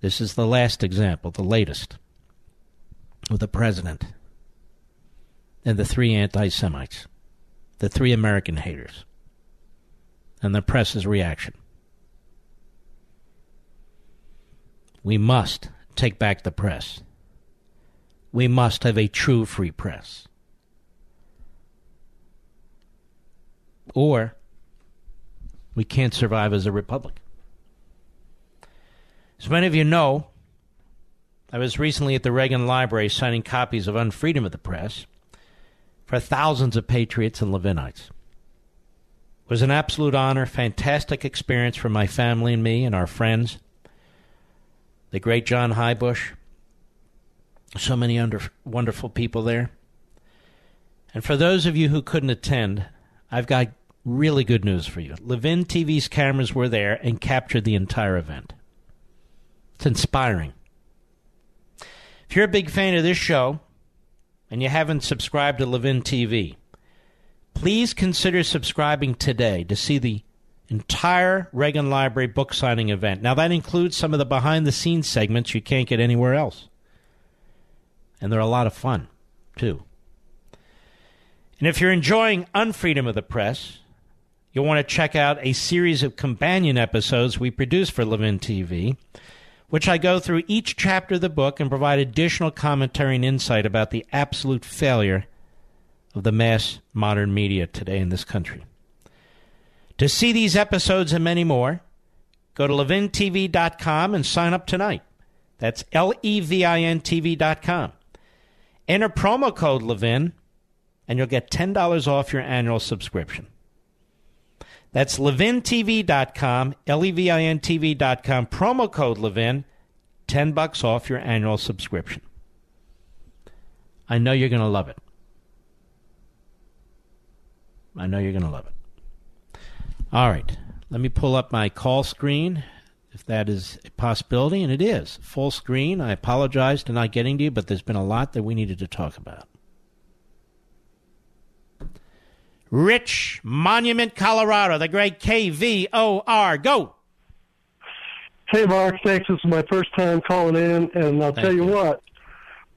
this is the last example, the latest, with the president and the three anti Semites, the three American haters, and the press's reaction. We must take back the press. We must have a true free press. Or we can't survive as a republic. As many of you know, I was recently at the Reagan Library signing copies of Unfreedom of the Press for thousands of patriots and Levinites. It was an absolute honor, fantastic experience for my family and me and our friends. The great John Heubusch, so many under, wonderful people there. And for those of you who couldn't attend, I've got really good news for you. Levin TV's cameras were there and captured the entire event. It's inspiring. If you're a big fan of this show and you haven't subscribed to Levin TV, please consider subscribing today to see the entire Reagan Library book signing event. Now, that includes some of the behind the scenes segments you can't get anywhere else. And they're a lot of fun, too. And if you're enjoying Unfreedom of the Press, you'll want to check out a series of companion episodes we produce for Levin TV, which I go through each chapter of the book and provide additional commentary and insight about the absolute failure of the mass modern media today in this country. To see these episodes and many more, go to levintv.com and sign up tonight. That's L E V I N TV.com. Enter promo code Levin, and you'll get $10 off your annual subscription. That's levintv.com, L-E-V-I-N TV.com, promo code Levin, 10 bucks off your annual subscription. I know you're going to love it. I know you're going to love it. All right. Let me pull up my call screen, if that is a possibility, and it is. Full screen. I apologize to not getting to you, but there's been a lot that we needed to talk about. Rich, Monument, Colorado, the great KVOR. Go. Hey, Mark. Thanks. This is my first time calling in, and I'll Thank tell you, you. what.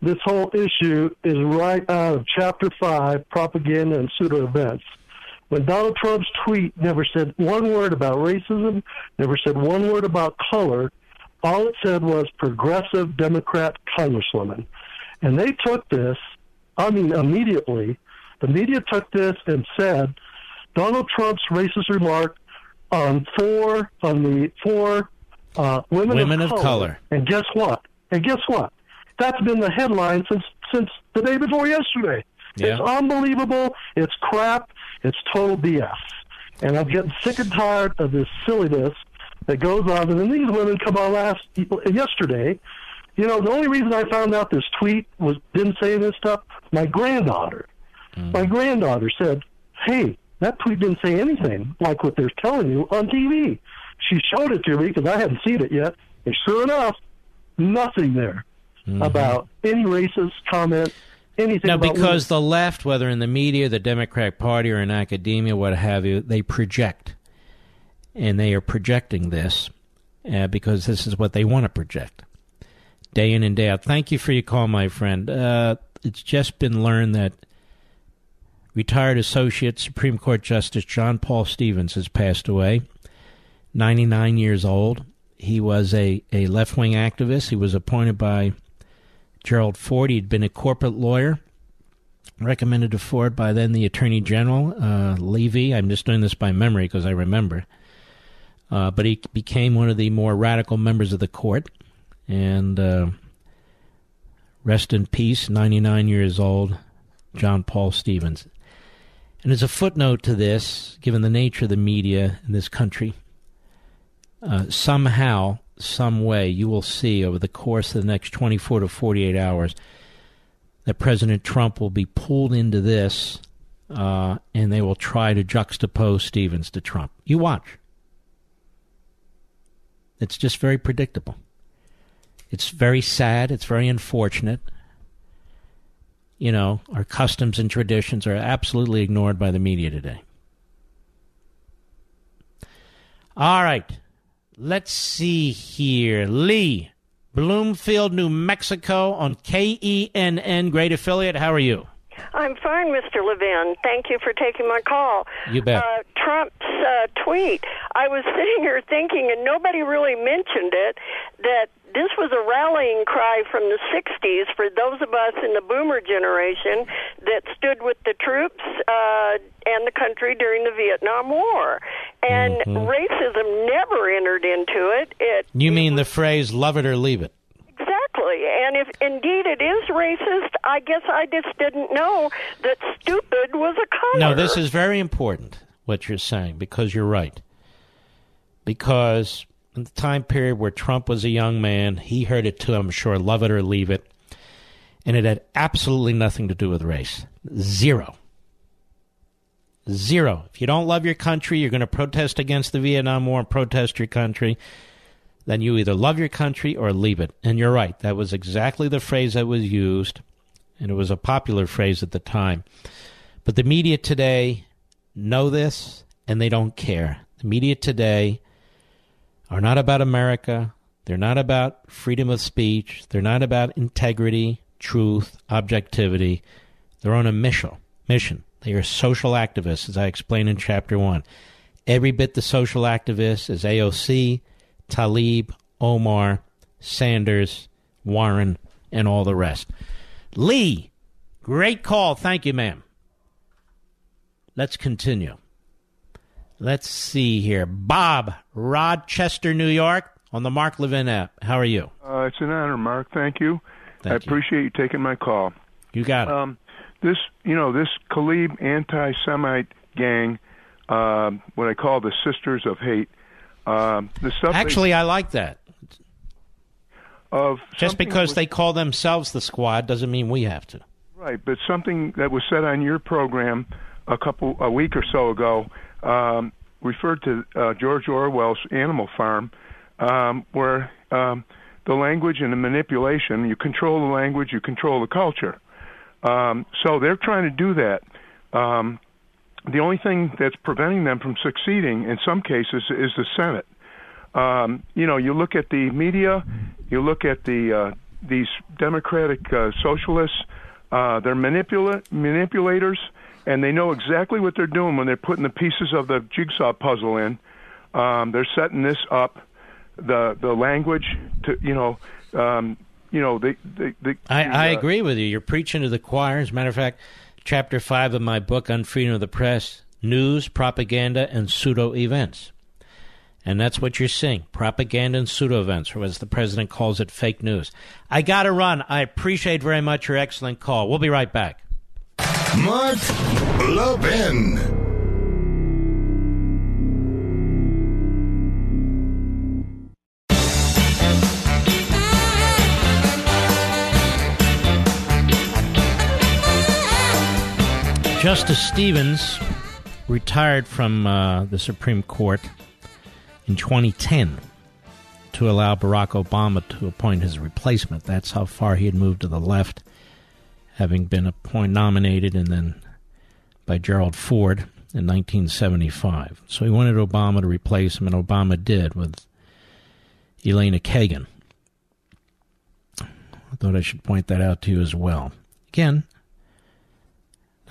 This whole issue is right out of Chapter 5, Propaganda and Pseudo Events. When Donald Trump's tweet never said one word about racism, never said one word about color, all it said was progressive Democrat congresswoman. And they took this, I mean, immediately, the media took this and said Donald Trump's racist remark on four on the four uh, women, Women of, of color. And guess what? And guess what? That's been the headline since since the day before yesterday. Yeah. It's unbelievable. It's crap. It's total BS. And I'm getting sick and tired of this silliness that goes on. And then these women come on last yesterday. You know, the only reason I found out this tweet was didn't say this stuff. My granddaughter, mm. my granddaughter said, "Hey, that tweet didn't say anything like what they're telling you on TV." She showed it to me because I hadn't seen it yet, and sure enough, nothing there mm-hmm. about any racist comment, anything. Now, about because the left, whether in the media, the Democratic Party, or in academia, what have you, they project. And they are projecting this uh, because this is what they want to project day in and day out. Thank you for your call, my friend. Uh, it's just been learned that retired Associate Supreme Court Justice John Paul Stevens has passed away, 99 years old. He was a, a left wing activist. He was appointed by Gerald Ford. He'd been a corporate lawyer, recommended to Ford by then the Attorney General, uh, Levi. I'm just doing this by memory because I remember. Uh, but he became one of the more radical members of the court. And uh, rest in peace, 99 years old, John Paul Stevens. And as a footnote to this, given the nature of the media in this country, uh, somehow, some way, you will see over the course of the next 24 to 48 hours that President Trump will be pulled into this uh, and they will try to juxtapose Stevens to Trump. You watch. It's just very predictable. It's very sad. It's very unfortunate. You know, our customs and traditions are absolutely ignored by the media today. All right. Let's see here. Lee, Bloomfield, New Mexico on KENN, great affiliate. How are you? I'm fine, Mr. Levin. Thank you for taking my call. You bet. Uh, Trump's uh, tweet. I was sitting here thinking, and nobody really mentioned it, that this was a rallying cry from the 60s for those of us in the boomer generation that stood with the troops uh, and the country during the Vietnam War. And Mm-hmm. racism never entered into it. It You mean the phrase "love it or leave it"? Exactly. And if indeed it is racist, I guess I just didn't know that stupid was a color. No, this is very important what you're saying because you're right. Because in the time period where Trump was a young man, he heard it too, I'm sure, love it or leave it. And it had absolutely nothing to do with race. Zero. Zero. If you don't love your country, you're going to protest against the Vietnam War and protest your country, then you either love your country or leave it. And you're right. That was exactly the phrase that was used, and it was a popular phrase at the time. But the media today know this and they don't care. The media today are not about America. They're not about freedom of speech. They're not about integrity, truth, objectivity. They're on a mission. Mission. They are social activists, as I explained in chapter one. Every bit the social activists as AOC, Tlaib, Omar, Sanders, Warren, and all the rest. Lee, great call. Thank you, ma'am. Let's continue. Let's see here. Bob, Rochester, New York, on the Mark Levin app. How are you? Uh, it's an honor, Mark. Thank you. Thank I appreciate you taking my call. You got it. Um, this, you know, this Khalib anti-Semite gang, uh, what I call the Sisters of Hate. Um, the stuff they- Actually, I like that. of Just because was- they call themselves the squad doesn't mean we have to. Right, but something that was said on your program a couple a week or so ago um, referred to uh, George Orwell's Animal Farm, um, where um, the language and the manipulation you control the language, you control the culture. Um, so they're trying to do that. Um, the only thing that's preventing them from succeeding in some cases is the Senate. Um, you know, you look at the media, you look at the uh, these democratic uh, socialists. Uh, they're manipula- manipulators, and they know exactly what they're doing when they're putting the pieces of the jigsaw puzzle in. Um, they're setting this up, the the language to you know, um, you know they they. they I, I uh, agree with you. You're preaching to the choir. As a matter of fact, chapter five of my book on freedom of the press: news, propaganda, and pseudo events. And that's what you're seeing: propaganda and pseudo events, or as the president calls it, fake news. I got to run. I appreciate very much your excellent call. We'll be right back. Mark Levin. Justice Stevens retired from uh, the Supreme Court in 2010 to allow Barack Obama to appoint his replacement. That's how far he had moved to the left, having been appoint nominated and then by Gerald Ford in 1975. So he wanted Obama to replace him, and Obama did with Elena Kagan. I thought I should point that out to you as well. Again,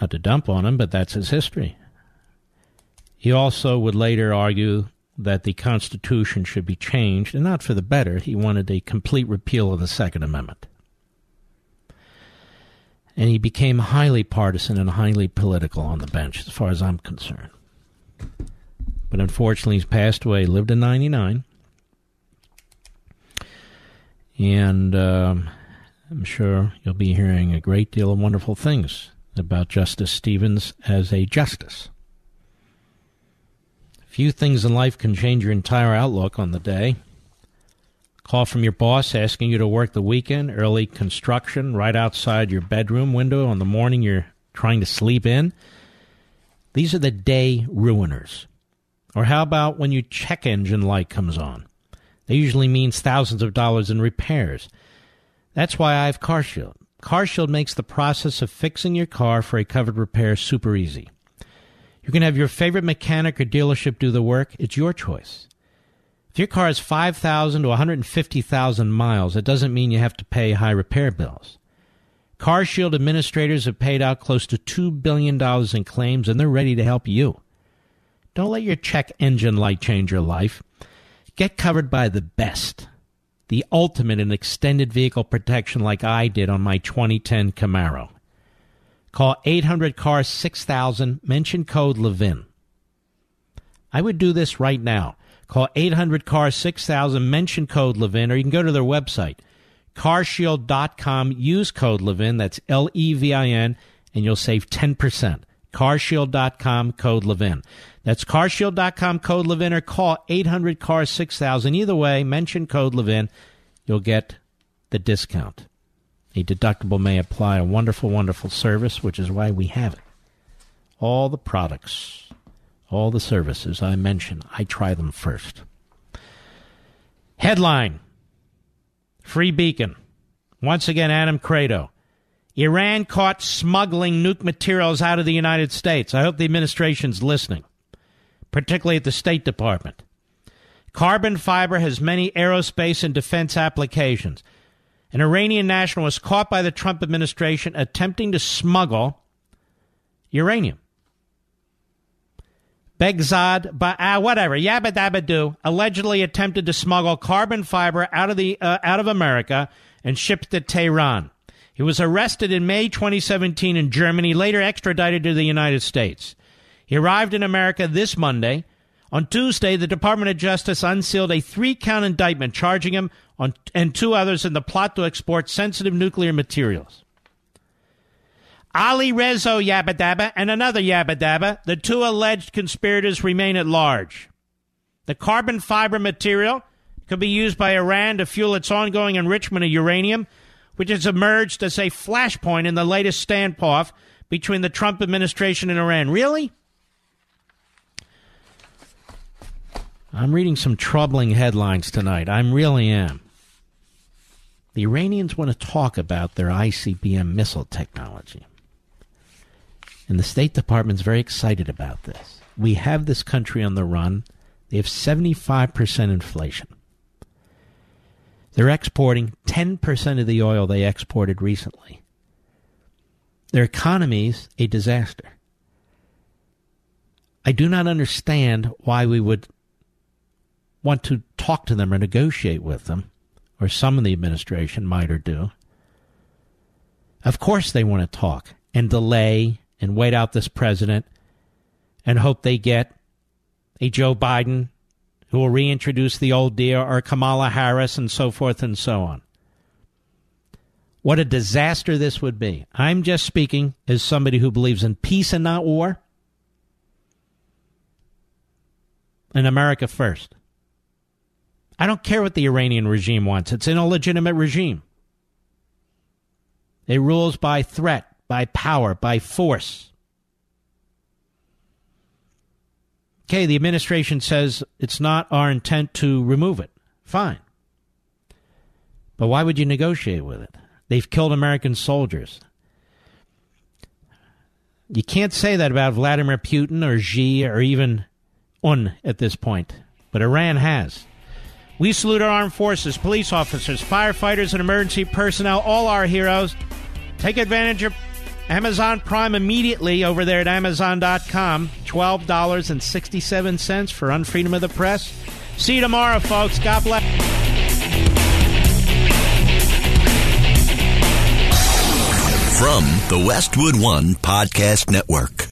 not to dump on him, but that's his history. He also would later argue that the Constitution should be changed, and not for the better. He wanted a complete repeal of the Second Amendment. And he became highly partisan and highly political on the bench, as far as I'm concerned. But unfortunately, he's passed away. Lived to 99. And um, I'm sure you'll be hearing a great deal of wonderful things about Justice Stevens as a justice. Few things in life can change your entire outlook on the day. Call from your boss asking you to work the weekend, early construction right outside your bedroom window on the morning you're trying to sleep in. These are the day ruiners. Or how about when your check engine light comes on? That usually means thousands of dollars in repairs. That's why I have CarShield. CarShield makes the process of fixing your car for a covered repair super easy. You can have your favorite mechanic or dealership do the work. It's your choice. If your car has 5,000 to 150,000 miles, it doesn't mean you have to pay high repair bills. CarShield administrators have paid out close to $2 billion in claims, and they're ready to help you. Don't let your check engine light change your life. Get covered by the best, the ultimate in extended vehicle protection like I did on my 2010 Camaro. Call 800 CAR 6000, mention code Levin. I would do this right now. Call 800 CAR 6000, mention code Levin, or you can go to their website, carshield.com, use code Levin, that's L E V I N, and you'll save 10%. Carshield.com, code Levin. That's carshield.com, code Levin, or call 800 CAR 6000. Either way, mention code Levin. You'll get the discount. A deductible may apply. A wonderful, wonderful service, which is why we have it. All the products, all the services I mention, I try them first. Headline Free Beacon. Once again, Adam Kredo. Iran caught smuggling nuke materials out of the United States. I hope the administration's listening, particularly at the State Department. Carbon fiber has many aerospace and defense applications. An Iranian national was caught by the Trump administration attempting to smuggle uranium. Begzad, uh, whatever, yabba dabba do, allegedly attempted to smuggle carbon fiber out of the uh, out of America and shipped to Tehran. He was arrested in May 2017 in Germany, later extradited to the United States. He arrived in America this Monday. On Tuesday, the Department of Justice unsealed a three count indictment charging him on, and two others in the plot to export sensitive nuclear materials. Ali Rezo Yabba and another Yabba the two alleged conspirators remain at large. The carbon fiber material could be used by Iran to fuel its ongoing enrichment of uranium, which has emerged as a flashpoint in the latest standoff between the Trump administration and Iran. Really? I'm reading some troubling headlines tonight. I really am. The Iranians want to talk about their ICBM missile technology. And the State Department's very excited about this. We have this country on the run. They have 75% inflation. They're exporting 10% of the oil they exported recently. Their economy's a disaster. I do not understand why we would want to talk to them or negotiate with them, or some in the administration might or do. Of course, they want to talk and delay and wait out this president and hope they get a Joe Biden who will reintroduce the old deal or Kamala Harris and so forth and so on. What a disaster this would be. I'm just speaking as somebody who believes in peace and not war. And America first. I don't care what the Iranian regime wants. It's an illegitimate regime. It rules by threat by power, by force. Okay, the administration says it's not our intent to remove it. Fine. But why would you negotiate with it? They've killed American soldiers. You can't say that about Vladimir Putin or Xi or even Un at this point, but Iran has. We salute our armed forces, police officers, firefighters, and emergency personnel, all our heroes. Take advantage of Amazon Prime immediately over there at Amazon.com. $12.67 for Unfreedom of the Press. See you tomorrow, folks. God bless. From the Westwood One Podcast Network.